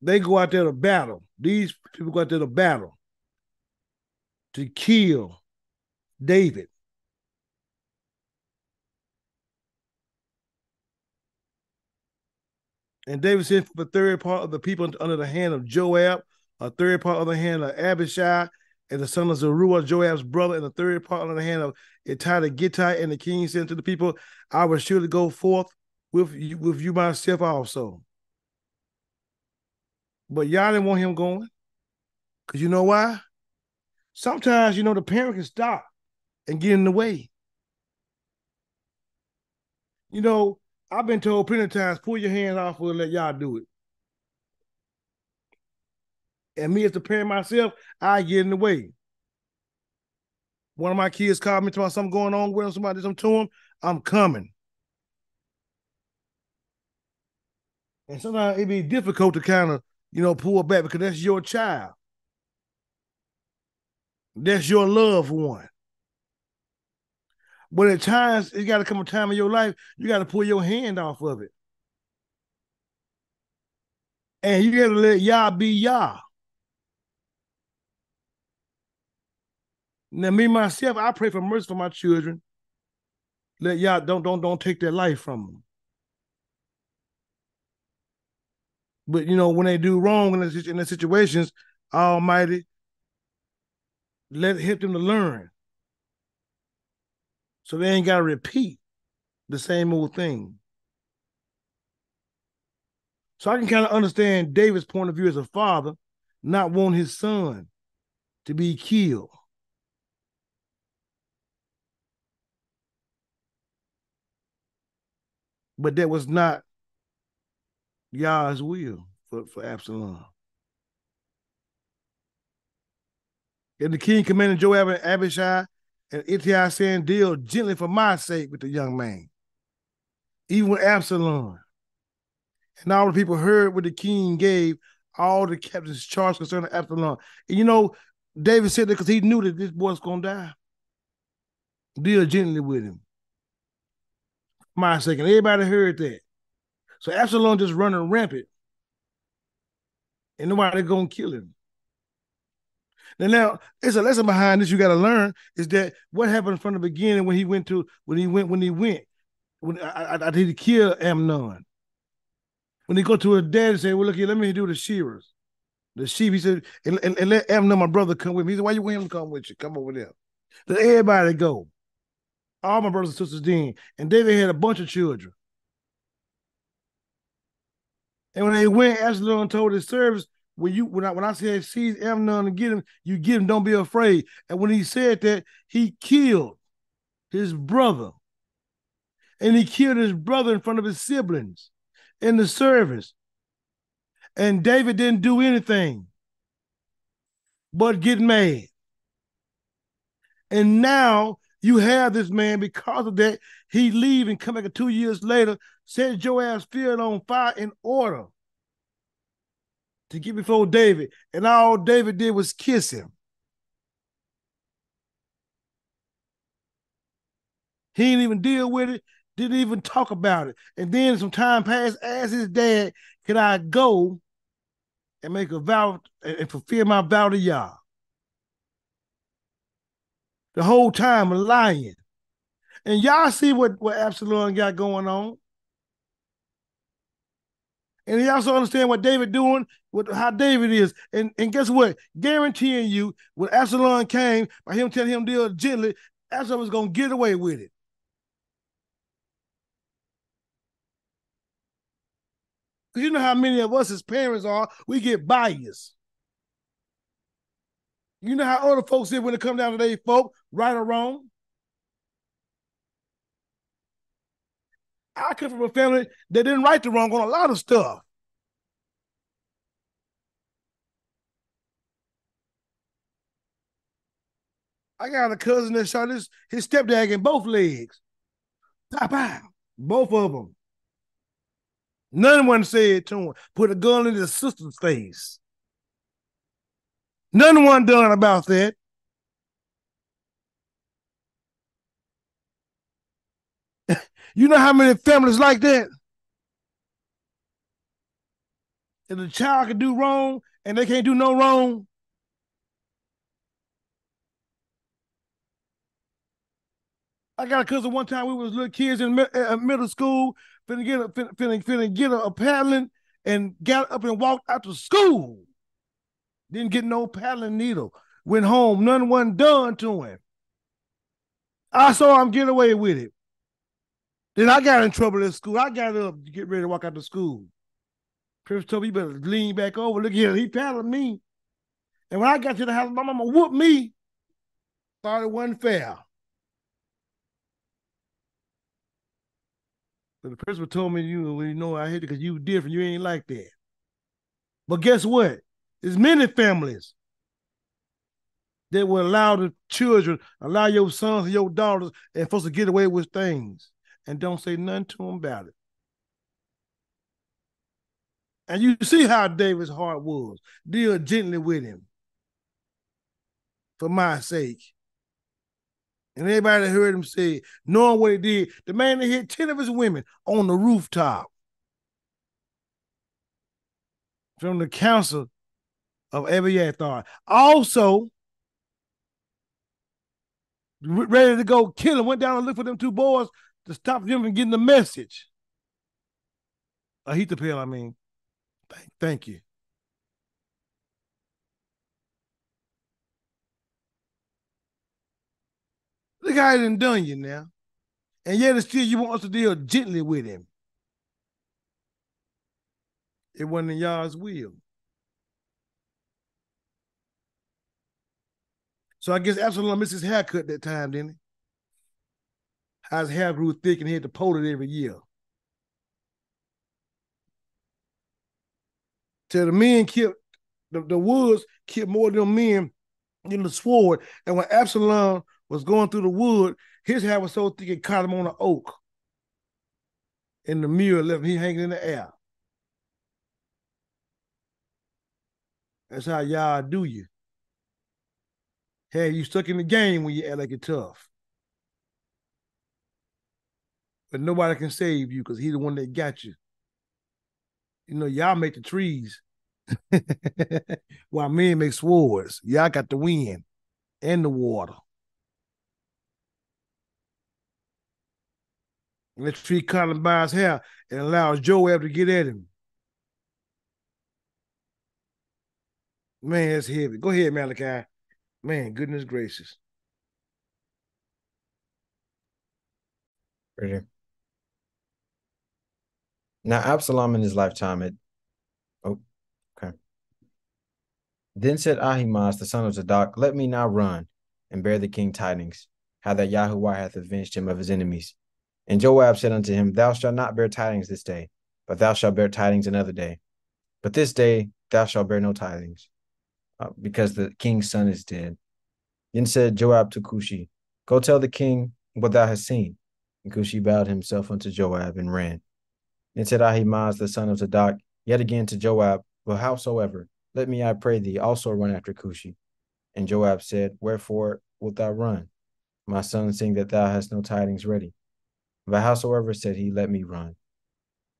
They go out there to battle. These people go out there to battle to kill David. And David sent for the third part of the people under the hand of Joab, a third part of the hand of Abishai, and the son of Zeruiah, Joab's brother, and the third part under the hand of Ittai Gittite. And the king said to the people, I will surely go forth with you, with you myself also. But y'all didn't want him going. Because you know why? Sometimes, you know, the parent can stop and get in the way. You know, I've been told plenty of times, pull your hands off and let Yah do it. And me as the parent myself, I get in the way. One of my kids called me about something going on with him, somebody did something to him, I'm coming. And sometimes it be difficult to kind of you know, pull back because that's your child. That's your loved one. But at times, it got to come a time in your life, you got to pull your hand off of it. And you got to let Yah be Yah. Now, me myself, I pray for mercy for my children. Let Yah don't don't don't take their life from them. But you know, when they do wrong in the, in the situations, Almighty let help them to learn. So they ain't gotta repeat the same old thing. So I can kind of understand David's point of view as a father, not wanting his son to be killed. But that was not Yah's will for, for Absalom. And the king commanded Joab and Abishai and Ittai Deal gently for my sake with the young man, even with Absalom. And all the people heard what the king gave all the captains charged concerning Absalom. And you know, David said that because he knew that this boy's gonna die. Deal gently with him. My second, everybody heard that. So Absalom just running rampant. And nobody gonna kill him. And now it's a lesson behind this you gotta learn is that what happened from the beginning when he went to when he went when he went when I, I, I did kill Amnon. When he go to his dad and say, Well, look here, let me do the shearers. The sheep, he said, and, and, and let Amnon, my brother, come with me. He said, Why you want him to come with you? Come over there. Let everybody go. All my brothers and sisters then. And David had a bunch of children. And when they went, Absalom told his servants, when you when I when I said seize Amnon and get him, you get him, don't be afraid. And when he said that, he killed his brother. And he killed his brother in front of his siblings in the service. And David didn't do anything but get mad. And now you have this man because of that. He leave and come back two years later, set Joab's field on fire in order to get before David. And all David did was kiss him. He didn't even deal with it, didn't even talk about it. And then some time passed, asked his dad, Can I go and make a vow and fulfill my vow to Yah? the whole time lying. And y'all see what, what Absalom got going on. And he also understand what David doing, with how David is. And and guess what? Guaranteeing you, when Absalom came, by him telling him deal gently, Absalom was gonna get away with it. Because you know how many of us as parents are, we get biased. You know how other folks is when it come down to their folk, right or wrong. I come from a family that didn't right the wrong on a lot of stuff. I got a cousin that shot his, his stepdad in both legs. Pow, pow. Both of them. None one said to him, put a gun in his sister's face. None one done about that. You know how many families like that? If the child can do wrong and they can't do no wrong. I got a cousin one time we was little kids in middle school, finna get a finna, finna get a, a paddling and got up and walked out to school. Didn't get no paddling needle. Went home, none wasn't done to him. I saw him get away with it. Then I got in trouble at school. I got up to get ready to walk out to school. Chris told me, you better lean back over. Look here, he paddled me. And when I got to the house, my mama whooped me. Thought it wasn't fair. But the principal told me, you know, you know I hate it because you different. You ain't like that. But guess what? There's many families that will allow the children, allow your sons and your daughters, and supposed to get away with things and don't say nothing to him about it. And you see how David's heart was. Deal gently with him for my sake. And everybody that heard him say, knowing what he did, the man that hit 10 of his women on the rooftop from the council of Abiathar. Also, ready to go kill him, went down and looked for them two boys to stop them from getting the message. Ahithophel, I mean. Thank, thank you. The guy didn't done you now. And yet still you want us to deal gently with him. It wasn't in Yah's will. So I guess Absalom missed his haircut that time, didn't he? His hair grew thick and he had to pull it every year. Till the men killed, the, the woods killed more than men in the sword. And when Absalom was going through the wood, his hair was so thick it caught him on an oak. In the mirror, left he hanging in the air. That's how y'all do you. Hey, you stuck in the game when you act like it tough. But nobody can save you because he's the one that got you. You know, Yah make the trees while men make swords. Yah got the wind and the water. And the tree his hair and allows Joab to get at him. Man, it's heavy. Go ahead, Malachi. Man, goodness gracious. Here. Now, Absalom in his lifetime, it oh, okay. Then said Ahimaaz, the son of Zadok, Let me now run and bear the king tidings, how that Yahuah hath avenged him of his enemies. And Joab said unto him, Thou shalt not bear tidings this day, but thou shalt bear tidings another day. But this day thou shalt bear no tidings, uh, because the king's son is dead. Then said Joab to Cushi, Go tell the king what thou hast seen. And Cushi bowed himself unto Joab and ran. Then said Ahimaaz the son of Zadok yet again to Joab, But howsoever, let me, I pray thee, also run after Cushi. And Joab said, Wherefore wilt thou run? My son, seeing that thou hast no tidings ready. But howsoever, said he, Let me run.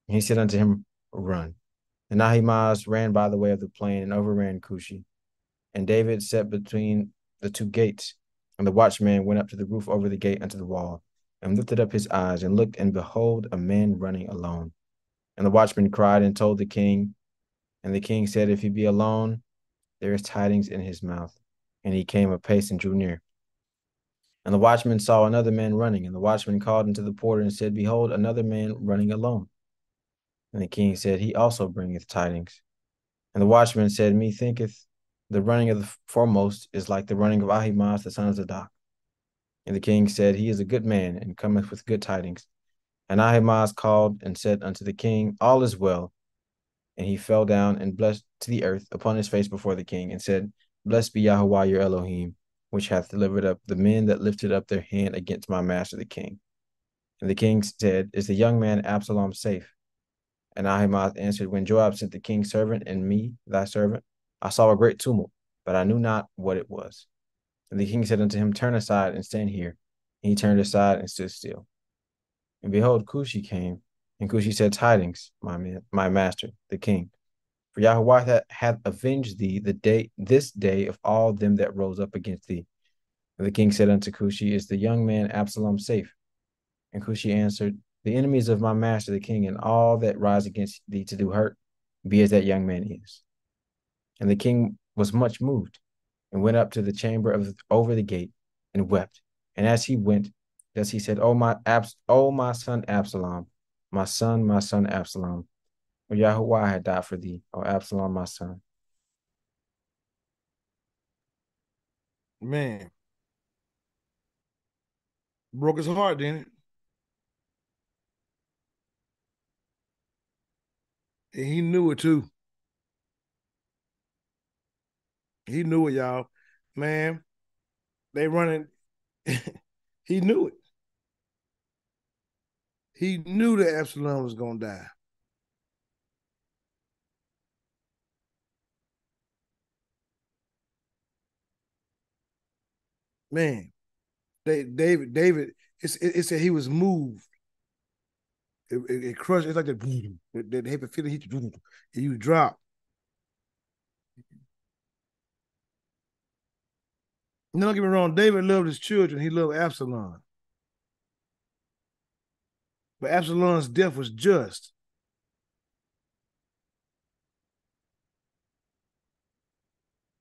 And he said unto him, Run. And Ahimaaz ran by the way of the plain and overran Cushi. And David sat between the two gates, and the watchman went up to the roof over the gate unto the wall. and lifted up his eyes and looked, and behold, a man running alone. And the watchman cried and told the king. And the king said, If he be alone, there is tidings in his mouth. And he came apace and drew near. And the watchman saw another man running, and the watchman called unto the porter and said, Behold, another man running alone. And the king said, He also bringeth tidings. And the watchman said, Methinketh the running of the foremost is like the running of Ahimaaz the son of Zadok. And the king said, He is a good man, and cometh with good tidings. And Ahimaaz called and said unto the king, All is well. And he fell down and blessed to the earth upon his face before the king, and said, Blessed be Yahweh your Elohim, which hath delivered up the men that lifted up their hand against my master the king. And the king said, Is the young man Absalom safe? And Ahimaaz answered, When Joab sent the king's servant and me, thy servant, I saw a great tumult, but I knew not what it was. And the king said unto him, Turn aside and stand here. And he turned aside and stood still. And behold, Cushi came, and Cushi said, Tidings, my man, my master, the king. For Yahweh hath, avenged thee the day this day of all them that rose up against thee. And the king said unto Cushi, Is the young man Absalom safe? And Cushi answered, The enemies of my master the king, and all that rise against thee to do hurt, be as that young man is. And the king was much moved, and went up to the chamber of over the gate, and wept. And as he went, thus he said, "Oh my Abs- oh my son Absalom, my son, my son Absalom, O Yahweh had died for thee, O Absalom, my son." Man. Broke his heart, didn't it? And he knew it too. He knew it, y'all. Man, they running. he knew it. He knew that Absalom was gonna die. Man, David, David, it's, it, said he was moved. It, it, it crushed. It's like that. That heavy feeling you. You drop. Don't get me wrong, David loved his children. He loved Absalom. But Absalom's death was just.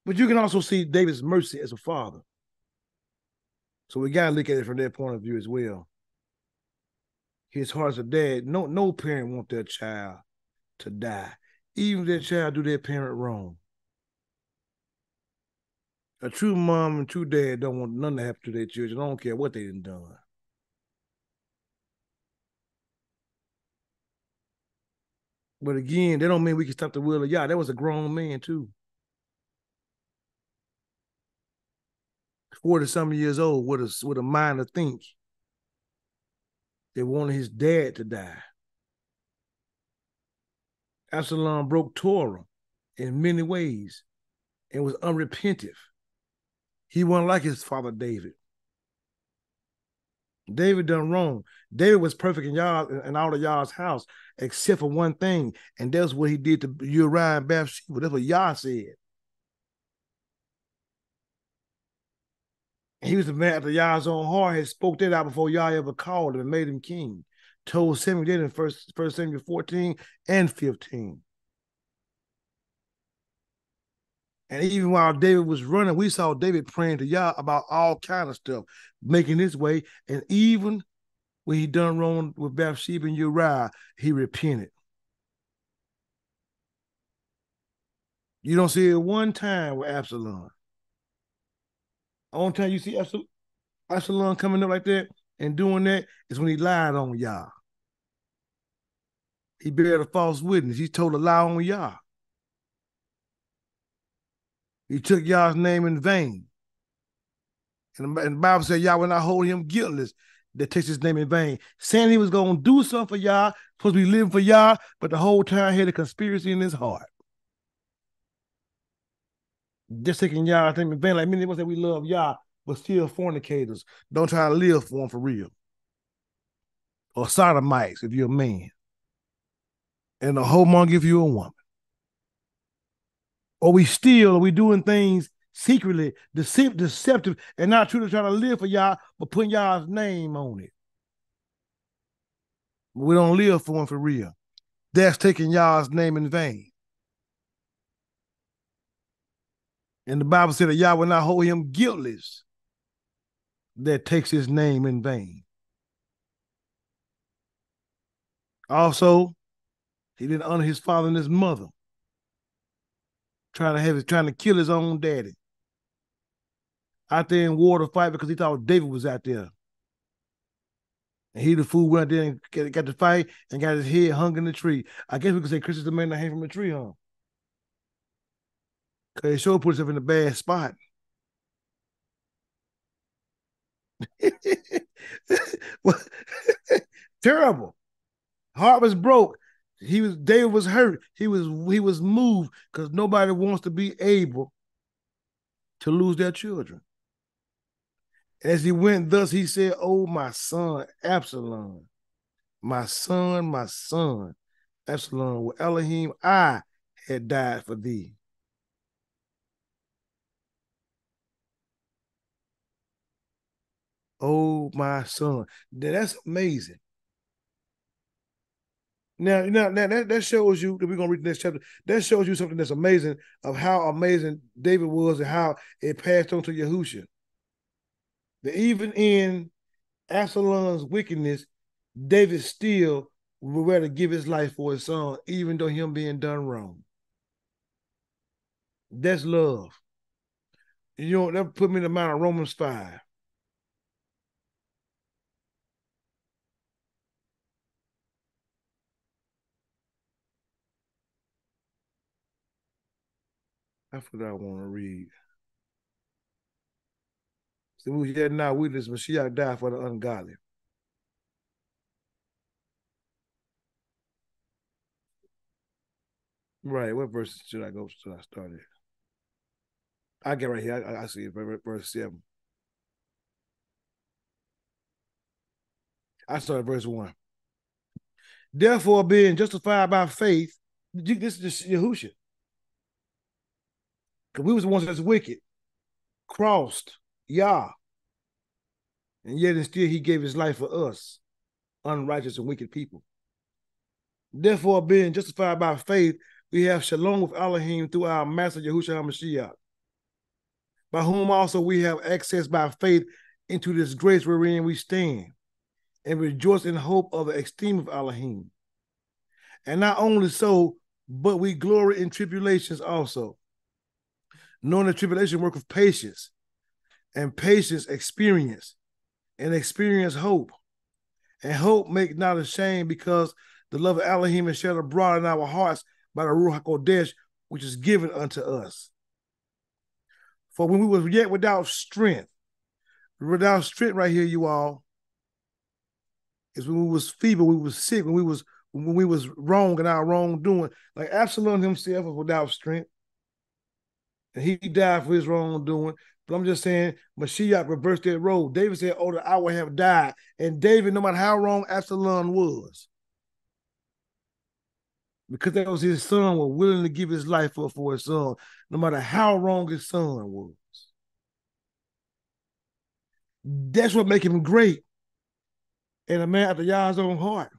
But you can also see David's mercy as a father. So we gotta look at it from that point of view as well. His heart as a dad. No, no parent want their child to die. Even if their child do their parent wrong. A true mom and true dad don't want nothing to happen to their children. I don't care what they done done. But again, that don't mean we can stop the will of Yah. That was a grown man too. 40 some years old with a with a mind to think. They wanted his dad to die. Absalom broke Torah in many ways and was unrepentive. He wasn't like his father David. David done wrong. David was perfect in Yah in all of Yah's house, except for one thing, and that's what he did to Uriah and Bathsheba. That's what Yah said. He was the man after Yah's own heart had spoke that out before Yah ever called him and made him king. Told Samuel did in first first Samuel 14 and 15. And even while David was running, we saw David praying to Yah about all kind of stuff, making his way. And even when he done wrong with Bathsheba and Uriah, he repented. You don't see it one time with Absalom. Only time you see Absalom, coming up like that and doing that is when he lied on Yah. He bear a false witness. He told a lie on Yah. He took Yah's name in vain. And the, Bible said, Yah will not hold him guiltless that takes his name in vain. Saying he was going to do something for Yah, supposed to be living for Yah, but the whole time had a conspiracy in his heart. Just taking Yah's name in vain. Like many of us that we love Yah, but still fornicators. Don't try to live for him for real. Or sodomites if you're a man. And the whole monk if you're a woman or we steal, or we doing things secretly, deceptive, and not truly trying to live for Yah, but putting Yah's name on it. We don't live for him for real. That's taking Yah's name in vain. And the Bible said that Yah will not hold him guiltless that takes his name in vain. Also, he didn't honor his father and his mother. Trying to have his trying to kill his own daddy. Out there in war to fight because he thought David was out there. And he the fool went out there and got, got to fight and got his head hung in the tree. I guess we could say Chris is the man that hang from a tree, huh? Cause he sure put himself in a bad spot. Terrible. Heart was broke. He was David was hurt. He was he was moved because nobody wants to be able to lose their children. As he went thus, he said, Oh, my son, Absalom, my son, my son, Absalom, with Elohim, I had died for thee. Oh, my son. That's amazing. Now, now, now that, that shows you that we're gonna read the next chapter. That shows you something that's amazing of how amazing David was and how it passed on to Yahusha. That even in Absalom's wickedness, David still would rather give his life for his son, even though him being done wrong. That's love. You know, that put me in the mind of Romans 5. That's what I want to read. See, we yet now witness Mashiach died for the ungodly. Right, what verse should I go to? I start it? I get right here. I, I see it, verse seven. I started verse one. Therefore, being justified by faith, this is Yahusha. Because we was the ones that's wicked, crossed Yah. And yet and still he gave his life for us, unrighteous and wicked people. Therefore, being justified by faith, we have shalom with Elohim through our Master Yahushua HaMashiach, by whom also we have access by faith into this grace wherein we stand, and rejoice in hope of the esteem of Elohim. And not only so, but we glory in tribulations also, knowing the tribulation work of patience, and patience experience, and experience hope. And hope make not ashamed because the love of Elohim is shed abroad in our hearts by the Ruach HaKodesh, which is given unto us. For when we were yet without strength, without strength right here, you all, is when we was feeble, we was sick, when we was when we was wrong in our wrongdoing. Like Absalom himself was without strength he died for his wrongdoing. But I'm just saying, Mashiach reversed that role. David said, Oh, the would have died. And David, no matter how wrong Absalom was, because that was his son, was willing to give his life up for his son, no matter how wrong his son was. That's what make him great. And a man after Yah's own heart.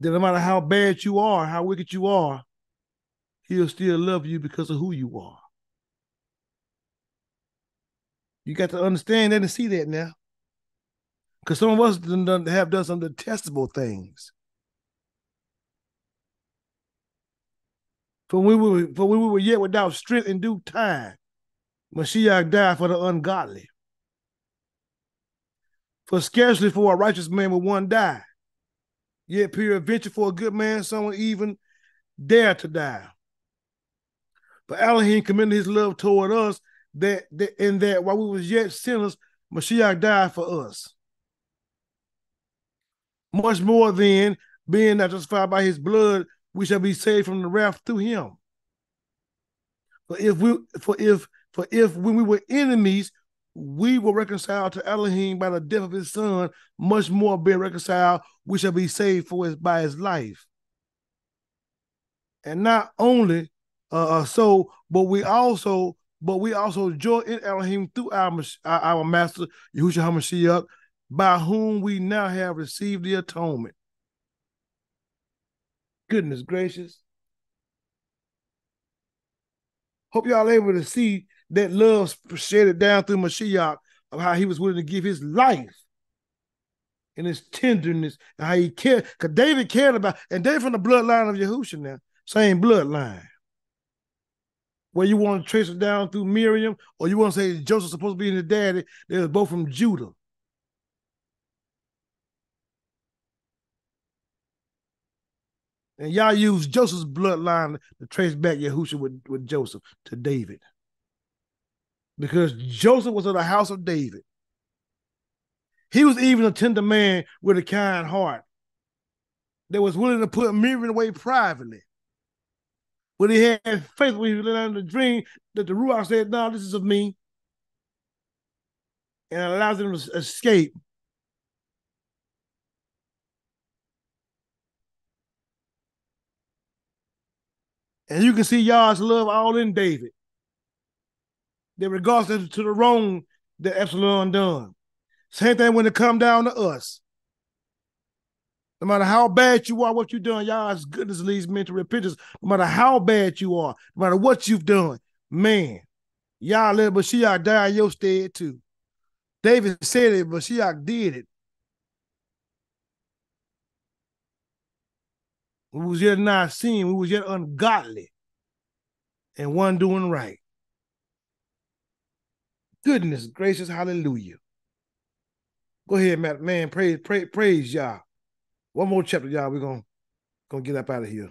That no matter how bad you are, how wicked you are, he'll still love you because of who you are. You got to understand that and see that now. Because some of us have done some detestable things. For we were for we were yet without strength in due time, Mashiach died for the ungodly. For scarcely for a righteous man will one die. Yet peradventure for a good man, someone even dare to die. But Elohim commended his love toward us that, that in that while we was yet sinners, Mashiach died for us. Much more than being not justified by his blood, we shall be saved from the wrath through him. For if we for if for if when we were enemies, we were reconciled to Elohim by the death of his son, much more being reconciled, we shall be saved for his by his life. And not only uh, uh, so, but we also, but we also joy in Elohim through our our, our master Yahushua Hamashiach, by whom we now have received the atonement. Goodness gracious. Hope y'all able to see that love shedded down through Mashiach of how he was willing to give his life and his tenderness and how he cared. Because David cared about, and David from the bloodline of Yahusha now, same bloodline. Where you want to trace it down through Miriam, or you want to say Joseph's supposed to be in the daddy, they was both from Judah. And y'all use Joseph's bloodline to trace back Yahusha with, with Joseph to David. Because Joseph was of the house of David. He was even a tender man with a kind heart that was willing to put Miriam away privately. But he had faith when he was in the dream that the Ruach said, No, this is of me. And allows him to escape. And you can see Yah's love all in David. In regards to the wrong that Absalom done. Same thing when it come down to us. No matter how bad you are, what you've done, Yah's goodness leads men to repentance. No matter how bad you are, no matter what you've done, man, Yah let Mashiach die in your stead too. David said it, but Mashiach did it. We was yet not seen, we was yet ungodly and one doing right. Goodness gracious, hallelujah. Go ahead. Man, praise, praise, praise Yah. One more chapter, y'all. We're gonna gonna get up out of here.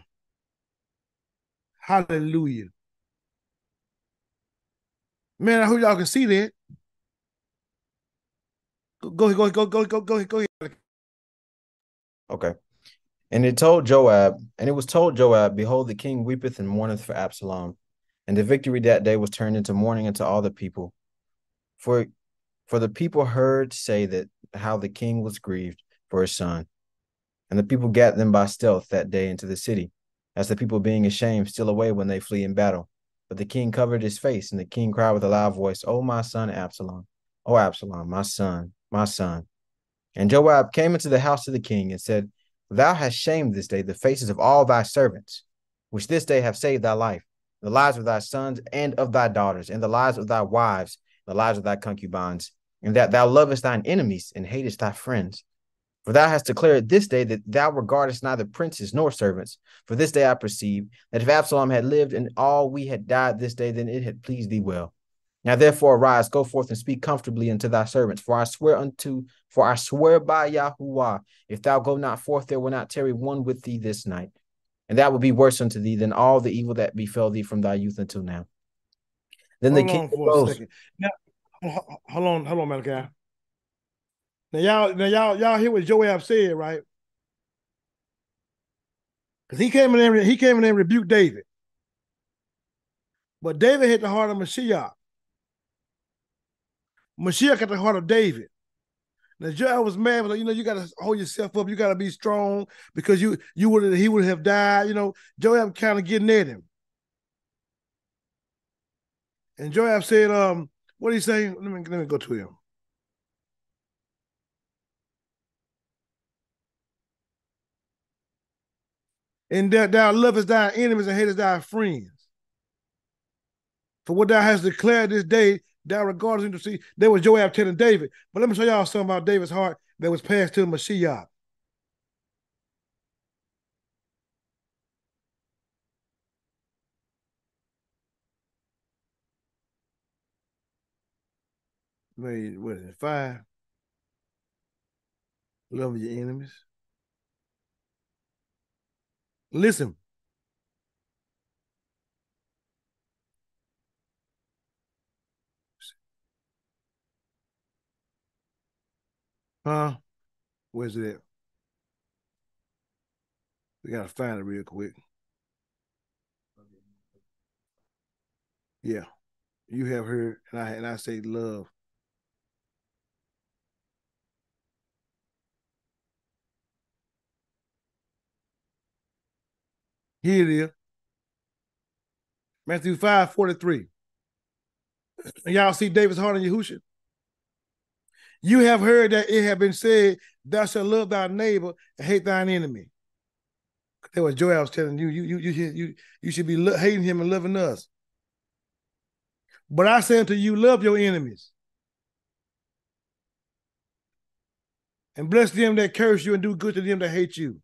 Hallelujah. Man, I hope y'all can see that. Go, go, go, go, go, go, go, ahead. Okay. And it told Joab, and it was told Joab, Behold, the king weepeth and mourneth for Absalom. And the victory that day was turned into mourning unto all the people. For for the people heard say that how the king was grieved for his son. And the people gat them by stealth that day into the city, as the people being ashamed steal away when they flee in battle. But the king covered his face, and the king cried with a loud voice, O my son Absalom, O Absalom, my son, my son. And Joab came into the house of the king and said, Thou hast shamed this day the faces of all thy servants, which this day have saved thy life, the lives of thy sons and of thy daughters, and the lives of thy wives, the lives of thy concubines, and that thou lovest thine enemies and hatest thy friends. For thou hast declared this day that thou regardest neither princes nor servants. For this day I perceive that if Absalom had lived and all we had died this day, then it had pleased thee well. Now therefore arise, go forth and speak comfortably unto thy servants. For I swear unto, for I swear by Yahuah, if thou go not forth, there will not tarry one with thee this night. And that will be worse unto thee than all the evil that befell thee from thy youth until now. Then hold the king arose. Now, hold on, hold on, Malachi. Now y'all, now y'all, y'all hear what Joab said, right? Because he came in there, he came in there and rebuked David. But David hit the heart of Mashiach. Mashiach at the heart of David. Now Joab was mad, but you know, you gotta hold yourself up, you gotta be strong because you you would he would have died. You know, Joab kind of getting at him. And Joab said, um, what are you saying? Let me let me go to him. And that thou lovest thy enemies and hatest thy friends. For what thou hast declared this day, thou regardest him to see. There was Joab telling David. But let me show y'all something about David's heart that was passed to Mashiach. Wait, what is it? Five. Love your enemies. Listen. Huh? Where's it at? We gotta find it real quick. Yeah. You have heard, and I and I say love. Here it is. Matthew 5 43. Y'all see David's heart in Yahusha? You have heard that it have been said, Thou shalt love thy neighbor and hate thine enemy. That was Joab was telling you. You you you you you should be hating him and loving us. But I say unto you, love your enemies. And bless them that curse you and do good to them that hate you.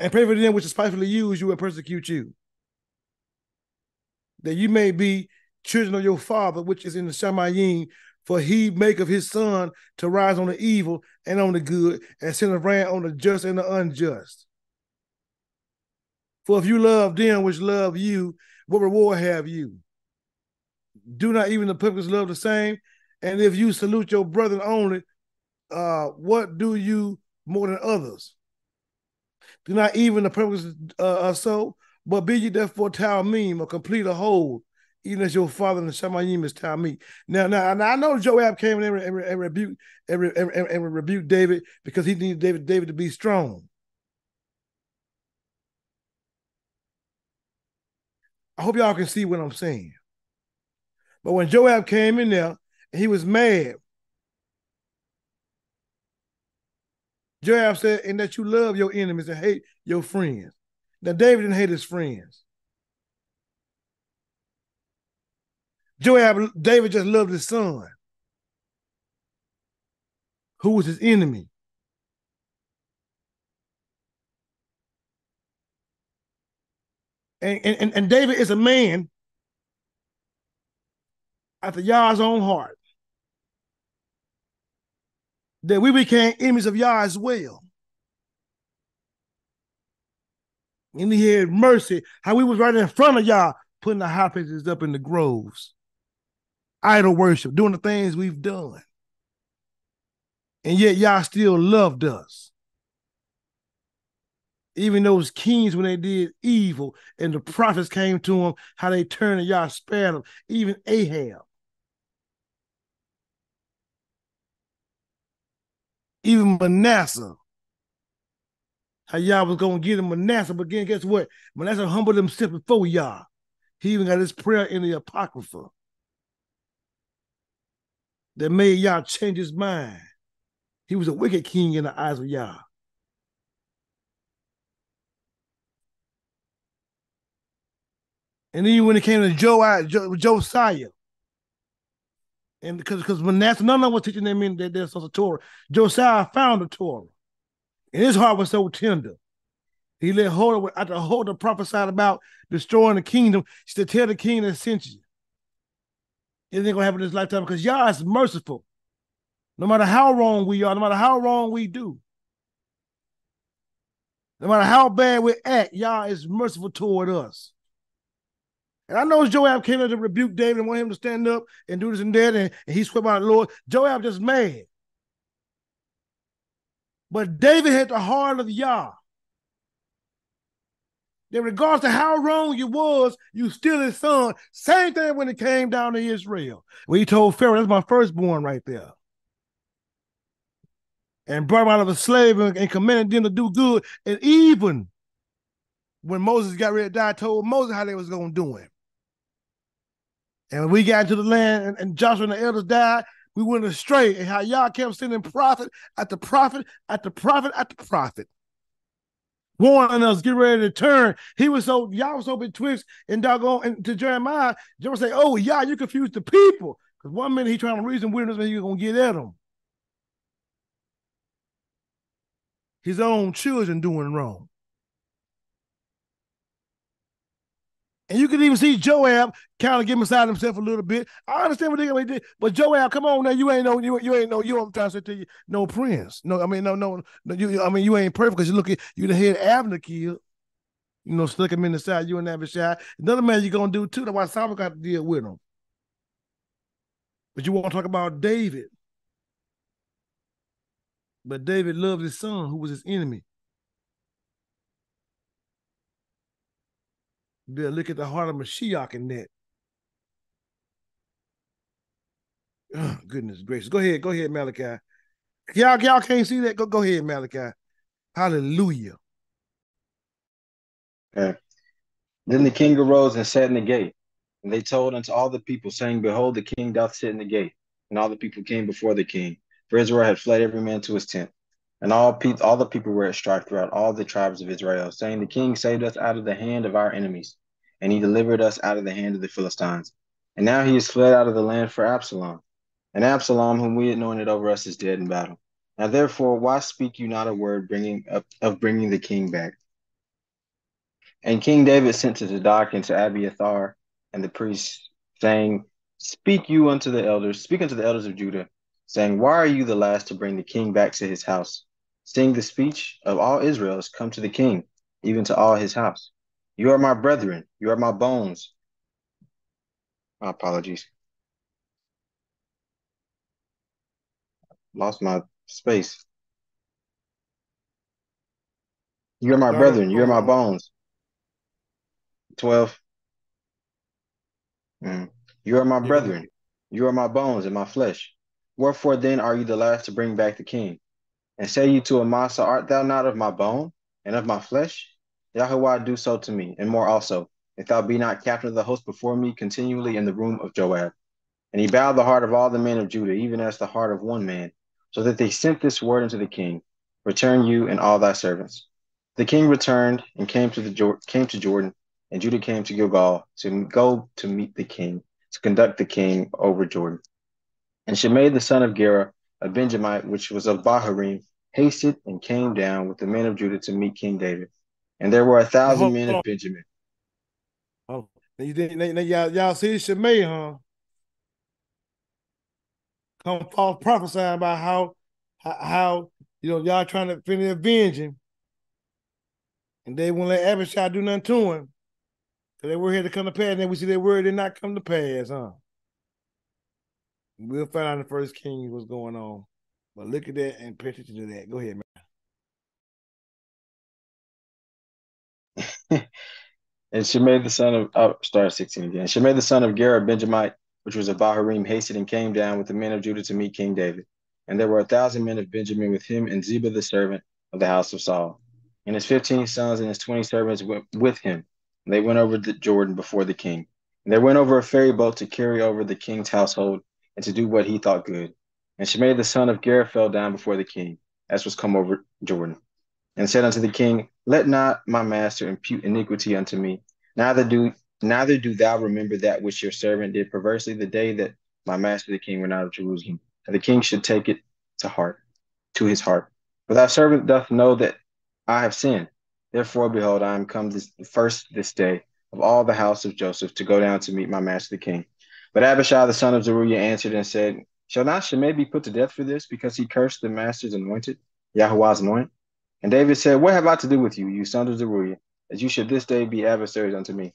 And pray for them which spitefully use you and persecute you. That you may be children of your father which is in the Shamayim, for he make of his son to rise on the evil and on the good, and send a rain on the just and the unjust. For if you love them which love you, what reward have you? Do not even the publicans love the same? And if you salute your brethren only, uh, what do you more than others? Do not even the purpose uh, so? But be ye therefore Talmim, or complete a whole, even as your father in the Shamayim is Talmim. Now, now, now I know Joab came in and, and, and rebuked and, and, and rebuked David because he needed David, David to be strong. I hope y'all can see what I'm saying. But when Joab came in there, he was mad. Joab said, and that you love your enemies and hate your friends. Now, David didn't hate his friends. Joab, David just loved his son, who was his enemy. And, and, and David is a man after Yah's own heart. That we became enemies of Yah as well. And he had mercy, how we was right in front of Yah, putting the high places up in the groves. Idol worship, doing the things we've done. And yet Yah still loved us even those kings when they did evil and the prophets came to them, how they turned and Yah spared them, even Ahab. Even Manasseh. How Yah was gonna get him Manasseh, but again, guess what? Manasseh humbled himself before Yah. He even got his prayer in the Apocrypha that made Yah change his mind. He was a wicked king in the eyes of Yah. And then when it came to Joe, Josiah, and because because Manasseh, none of was teaching them in that there's a Torah. Josiah found the Torah, and his heart was so tender. He let hold of after Huldah prophesied about destroying the kingdom. He said, "Tell the king that sent you." It ain't gonna happen in this lifetime because Yah is merciful. No matter how wrong we are, no matter how wrong we do, no matter how bad we act, Yah is merciful toward us. And I know Joab came in to rebuke David and want him to stand up and do this and that, and, and he swept by the Lord. Joab just mad. But David had the heart of Yah. In regards to how wrong you was, you still his son. Same thing when it came down to Israel. When he told Pharaoh, that's my firstborn right there. And brought him out of a slave and, and commanded them to do good. And even when Moses got ready to die, told Moses how they was going to do him. And we got into the land and, and Joshua and the elders died, we went astray. And how Yah kept sending prophet the prophet, the prophet, the prophet. Warning us, get ready to turn. He was so Yah was so betwixt and doggone and to Jeremiah. Jeremiah say, Oh, yeah, you confused the people. Because one minute he trying to reason with us, and you're gonna get at him. His own children doing wrong. And you can even see Joab kind of get beside himself a little bit. I understand what they did, but Joab, come on now, you ain't no, you, you ain't no, you. I'm trying to say to you, no prince. No, I mean, no, no, no you. I mean, you ain't perfect because you look at you the head Abner killed. You know, stuck him in the side. You and Abishai. Another man you're gonna do too. That's why Solomon got to deal with him. But you want to talk about David. But David loved his son, who was his enemy. They'll look at the heart of Mashiach in that. Oh, goodness gracious. Go ahead. Go ahead, Malachi. Y'all, y'all can't see that? Go, go ahead, Malachi. Hallelujah. Okay. Then the king arose and sat in the gate. And they told unto all the people, saying, Behold, the king doth sit in the gate. and all the people came before the king. For Israel had fled every man to his tent. And all, pe- all the people were at strife throughout all the tribes of Israel, saying, The king saved us out of the hand of our enemies, and he delivered us out of the hand of the Philistines. And now he is fled out of the land for Absalom. And Absalom, whom we anointed over us, is dead in battle. Now therefore, why speak you not a word bringing of, of bringing the king back? And King David sent to Zadok and to Abiathar and the priests, saying, Speak you unto the elders, speak unto the elders of Judah, saying, Why are you the last to bring the king back to his house? Seeing the speech of all Israel has come to the king, even to all his house. You are my brethren, you are my bones. My apologies. Lost my space. You are my brethren, you are my bones. 12. Mm. You are my brethren, you are my bones and my flesh. Wherefore then are you the last to bring back the king? And say you to Amasa, Art thou not of my bone and of my flesh? Yahweh do so to me, and more also, if thou be not captain of the host before me continually in the room of Joab. And he bowed the heart of all the men of Judah, even as the heart of one man, so that they sent this word unto the king, Return you and all thy servants. The king returned and came to the came to Jordan, and Judah came to Gilgal to go to meet the king, to conduct the king over Jordan. And Shimei the son of Gera, a Benjamite, which was of Bahurim, hasted and came down with the men of Judah to meet King David. And there were a thousand men of Benjamin. Oh, now you didn't, now y'all, y'all see Shimei, huh? Come false prophesying about how, how, how, you know, y'all trying to finish avenge him. And they won't let Abishai do nothing to him. Because they were here to come to pass, and then we see their word did not come to pass, huh? We'll find out in the first king what's going on. But look at that and pay attention to that. Go ahead, man. And Shimei the son of oh, start 16 again. Shimei the son of Gera Benjamite, which was of Bahurim, hasted and came down with the men of Judah to meet King David. And there were a thousand men of Benjamin with him, and Ziba the servant of the house of Saul, and his fifteen sons and his twenty servants went with him. And they went over the Jordan before the king. And they went over a ferry boat to carry over the king's household and to do what he thought good. And Shimei the son of Gera fell down before the king, as was come over Jordan, and said unto the king, Let not my master impute iniquity unto me, neither do neither do thou remember that which your servant did perversely the day that my master the king went out of Jerusalem, and the king should take it to heart, to his heart. For thy servant doth know that I have sinned. Therefore, behold, I am come this first this day of all the house of Joseph to go down to meet my master the king. But Abishai the son of Zeruiah answered and said, Shall not Shimei be put to death for this, because he cursed the master's anointed, Yahweh's anointed? And David said, What have I to do with you, you son of Zeruiah, that you should this day be adversaries unto me?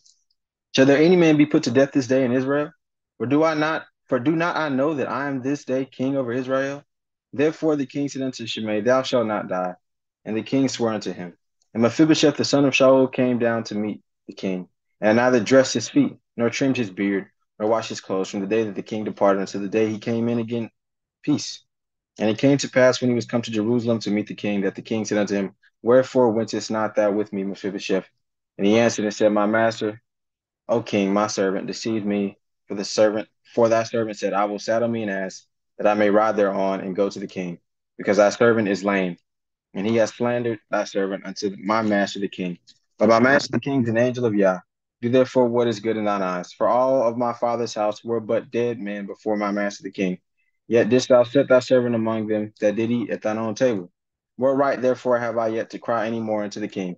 Shall there any man be put to death this day in Israel? For do I not, for do not I know that I am this day king over Israel? Therefore the king said unto Shimei, Thou shalt not die. And the king swore unto him. And Mephibosheth the son of Shaul came down to meet the king, and neither dressed his feet, nor trimmed his beard, nor washed his clothes from the day that the king departed until the day he came in again peace. And it came to pass when he was come to Jerusalem to meet the king, that the king said unto him, Wherefore wentest not thou with me, Mephibosheth? And he answered and said, My master, O king, my servant, deceived me, for the servant, for thy servant said, I will saddle me an ass, that I may ride thereon and go to the king, because thy servant is lame, and he has slandered thy servant unto my master the king. But my master the king is an angel of Yah. Do therefore what is good in thine eyes. For all of my father's house were but dead men before my master the king. Yet didst thou set thy servant among them that did eat at thine own table. What right therefore have I yet to cry any more unto the king?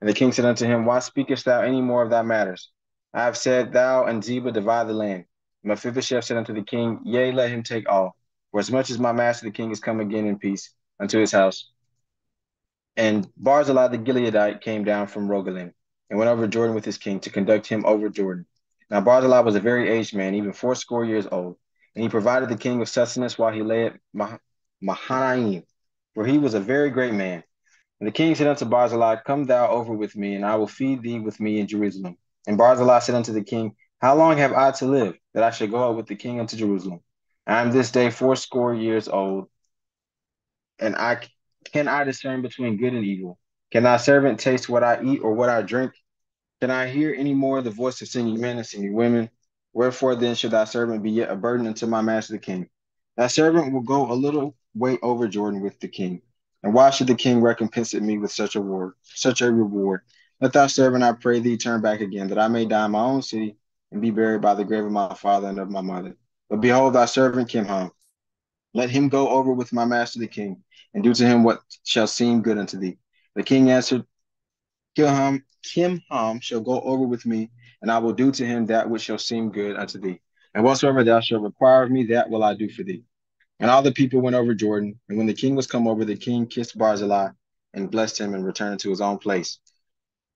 And the king said unto him, Why speakest thou any more of thy matters? I have said, Thou and Ziba divide the land. Mephibosheth said unto the king, Yea, let him take all. For as much as my master the king is come again in peace unto his house. And Barzillai the Gileadite came down from Rogelim and went over Jordan with his king to conduct him over Jordan. Now Barzillai was a very aged man, even fourscore years old, and he provided the king with sustenance while he lay at Mah- Mahanaim, for he was a very great man. And the king said unto Barzillai, Come thou over with me, and I will feed thee with me in Jerusalem. And Barzillai said unto the king, How long have I to live, that I should go up with the king unto Jerusalem? I am this day fourscore years old, and I can I discern between good and evil? Can thy servant taste what I eat or what I drink? Can I hear any more the voice of singing men and singing women? Wherefore then should thy servant be yet a burden unto my master the king? Thy servant will go a little way over Jordan with the king. And why should the king recompense me with such a reward? Such a reward. Let thy servant, I pray thee, turn back again, that I may die in my own city and be buried by the grave of my father and of my mother. But behold, thy servant Kimham. Let him go over with my master the king, and do to him what shall seem good unto thee. The king answered, Kimham, Kimham shall go over with me, and I will do to him that which shall seem good unto thee. And whatsoever thou shalt require of me, that will I do for thee. And all the people went over Jordan. And when the king was come over, the king kissed Barzillai and blessed him and returned to his own place.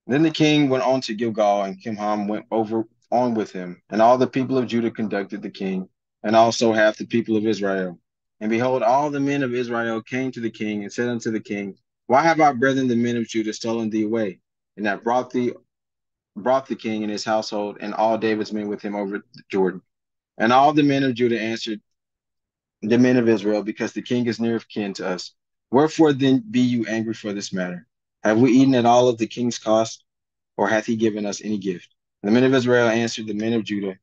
Then the king went on to Gilgal, and Kimham went over on with him. And all the people of Judah conducted the king, and also half the people of Israel. And behold, all the men of Israel came to the king and said unto the king, Why have our brethren, the men of Judah, stolen thee away, and have brought thee brought the king and his household and all David's men with him over Jordan? And all the men of Judah answered the men of Israel, because the king is near of kin to us. Wherefore then be you angry for this matter? Have we eaten at all of the king's cost, or hath he given us any gift? And the men of Israel answered the men of Judah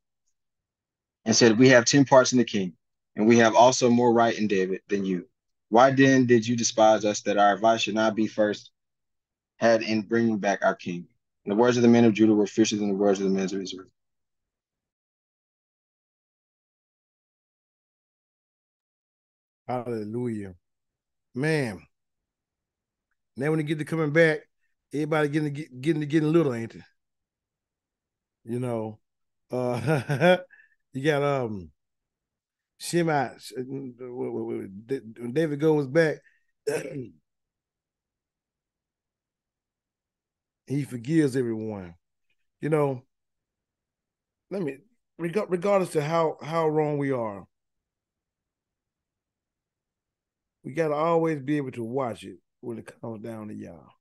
and said, We have ten parts in the king, and we have also more right in David than you. Why then did you despise us that our advice should not be first had in bringing back our king? And the words of the men of Judah were fiercer than the words of the men of Israel. Hallelujah. Man. Now when they get to coming back, everybody getting to, getting to getting little, ain't it? You know. Uh you got um Shimei when David goes back, he forgives everyone. You know, let me regardless to how how wrong we are, we got to always be able to watch it when it comes down to y'all.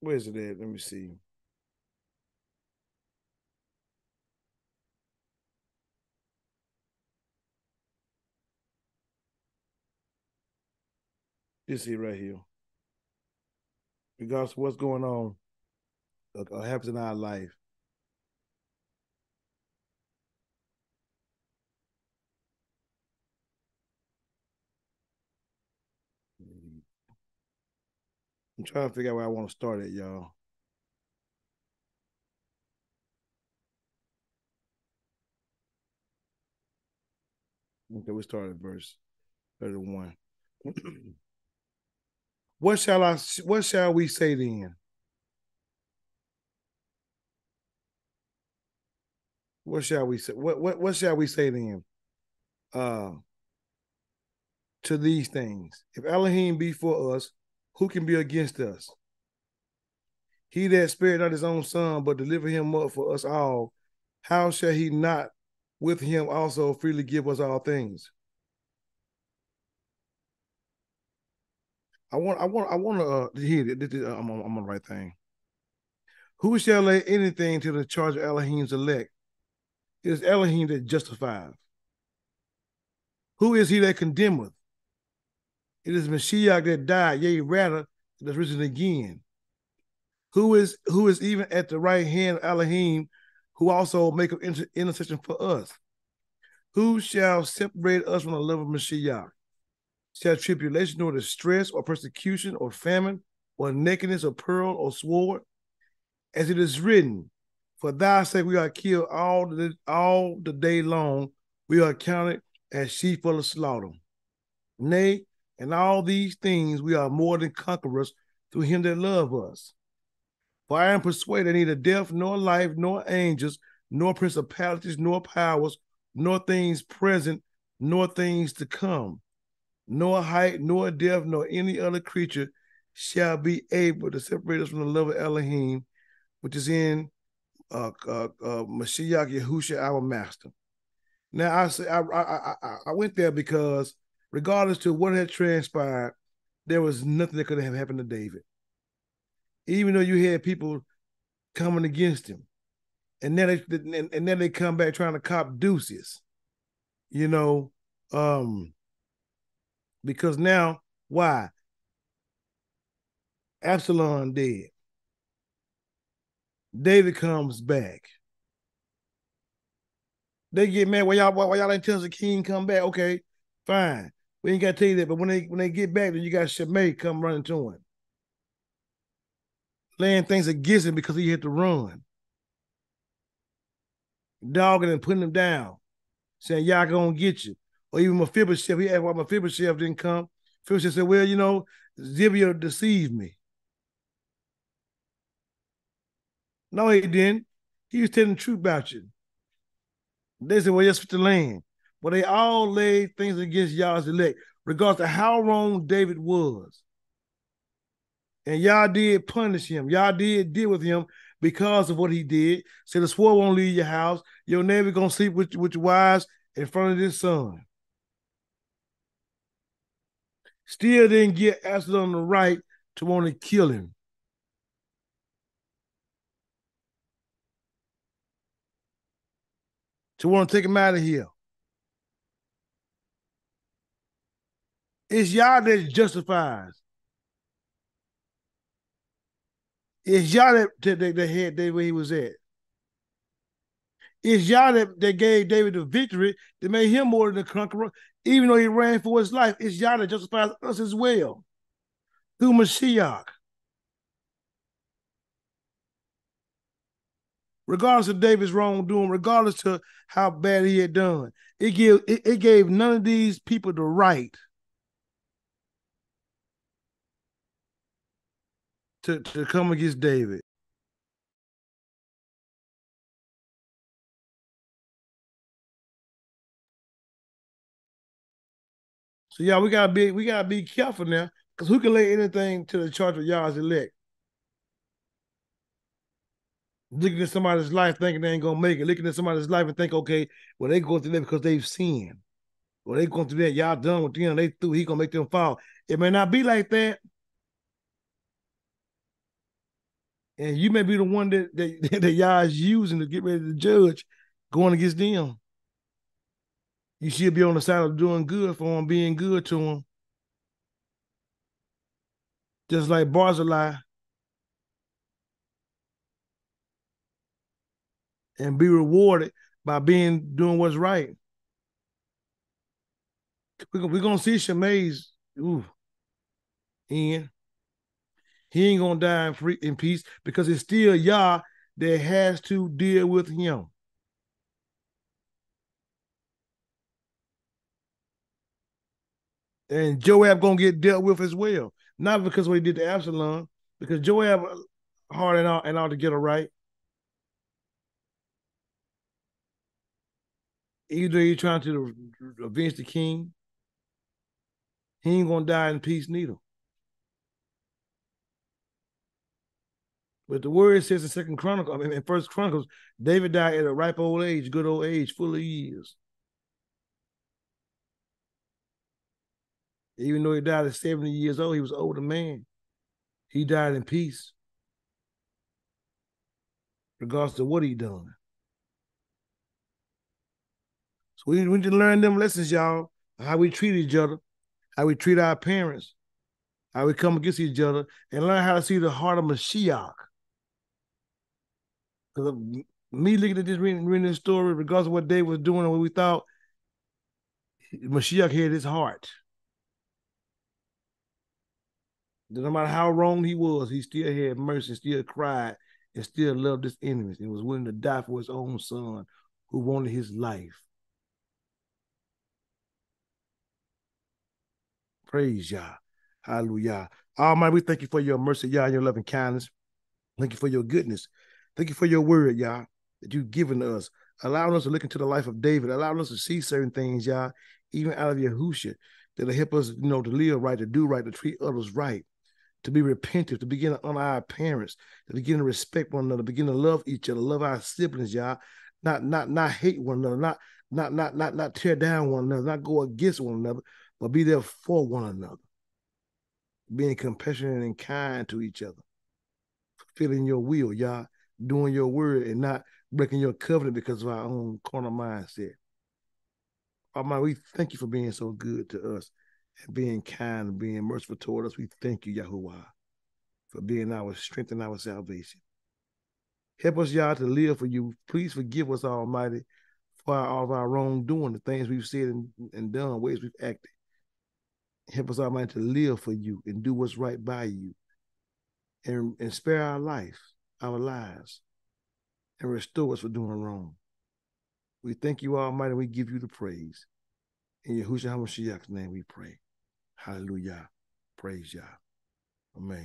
Where's it at? Let me see. This see right here. Regardless what's going on uh, or happens in our life, I'm trying to figure out where I want to start at, y'all. Okay, we started verse 31. what shall I what shall we say then? What shall we say? What what what shall we say then? Uh to these things. If Elohim be for us, who can be against us? He that spared not his own son, but delivered him up for us all, how shall he not with him also freely give us all things? I want, I want, I want to uh, hear it. I'm, on, I'm on the right thing. Who shall lay anything to the charge of Elohim's elect? It is Elohim that justifies. Who is he that condemneth? It is Mashiach that died, yea, rather, that's risen again. Who is who is even at the right hand of Elohim, who also make an inter- intercession for us? Who shall separate us from the love of Mashiach? Shall tribulation or distress or persecution or famine or nakedness or pearl or sword? As it is written, for thy sake we are killed all the all the day long. We are counted as sheep for the slaughter. Nay, and all these things we are more than conquerors through him that love us. For I am persuaded neither death, nor life, nor angels, nor principalities, nor powers, nor things present, nor things to come, nor height, nor depth, nor any other creature shall be able to separate us from the love of Elohim, which is in uh, uh, uh, Mashiach Yahusha, our master. Now I say I, I I I went there because regardless to what had transpired, there was nothing that could have happened to David. Even though you had people coming against him, and then they and, and then they come back trying to cop deuces, you know, um, because now why? Absalom dead. David comes back. They get mad. Why y'all why, y'all ain't tell the king come back? Okay, fine. We ain't gotta tell you that. But when they when they get back, then you got Shimei come running to him. Laying things against him because he had to run. Dogging and putting him down. Saying, y'all gonna get you. Or even Mephibosheth, he asked why Mephibosheth didn't come. Mephibosheth said, well, you know, Ziba deceived me. No, he didn't. He was telling the truth about you. They said, well, yes, with the land. But they all laid things against Yah's elect, regardless of how wrong David was. And Yah did punish him. Yah did deal with him because of what he did. Said the sword won't leave your house. Your neighbor gonna sleep with, with your wives in front of his son. Still didn't get Absalom the right to want to kill him. To want to take him out of here. It's Yah that justifies. It's Yah that, that, that had David where he was at. It's Yah that, that gave David the victory that made him more than a conqueror, even though he ran for his life. It's Yah that justifies us as well through Mashiach. Regardless of David's wrongdoing, regardless to how bad he had done, it gave it, it gave none of these people the right to, to come against David. So yeah, we gotta be we gotta be careful now, because who can lay anything to the charge of Yah's elect? Looking at somebody's life thinking they ain't gonna make it, looking at somebody's life and think, okay, well, they go through that because they've sinned. Well, they going through that, Yah done with them, they through, he gonna make them fall. It may not be like that. And you may be the one that that, that Yah is using to get ready to judge going against them. You should be on the side of doing good for him, being good to him. Just like Barzillai. And be rewarded by being doing what's right. We're we gonna see Shimei's ooh, in. He ain't gonna die in, free, in peace because it's still Yah that has to deal with him. And Joab gonna get dealt with as well. Not because what he did to Absalom, because Joab hard and out and out to get it right. Either he's trying to avenge the king, he ain't gonna die in peace neither. But the word says in Second Chronicles, I mean in First Chronicles, David died at a ripe old age, good old age, full of years. Even though he died at 70 years old, he was older man. He died in peace. Regards to what he done. So we, we need to learn them lessons, y'all, how we treat each other, how we treat our parents, how we come against each other, and learn how to see the heart of Mashiach. Because me looking at this, reading, reading this story, regardless of what Dave was doing and what we thought, Mashiach had his heart. No matter how wrong he was, he still had mercy, still cried, and still loved his enemies, and was willing to die for his own son who wanted his life. Praise Yah. Hallelujah. Almighty, we thank you for your mercy, Yah, and your loving kindness. Thank you for your goodness. Thank you for your word, Yah, that you've given us, allowing us to look into the life of David, allowing us to see certain things, Yah, even out of Yahusha, that'll help us, you know, to live right, to do right, to treat others right to be repentant, to begin to honor our parents, to begin to respect one another, begin to love each other, love our siblings, y'all. Not not not hate one another, not not not not not tear down one another, not go against one another, but be there for one another. Being compassionate and kind to each other, fulfilling your will, y'all, doing your word and not breaking your covenant because of our own corner mindset. Almighty, we thank you for being so good to us being kind being merciful toward us. We thank you, Yahuah, for being our strength and our salvation. Help us, Yah, to live for you. Please forgive us, Almighty, for our, all of our wrongdoing, the things we've said and, and done, ways we've acted. Help us, Almighty, to live for you and do what's right by you and, and spare our life, our lives, and restore us for doing wrong. We thank you, Almighty, we give you the praise. In Yahushua HaMashiach's name we pray. Hallelujah. Praise Yah. Amen.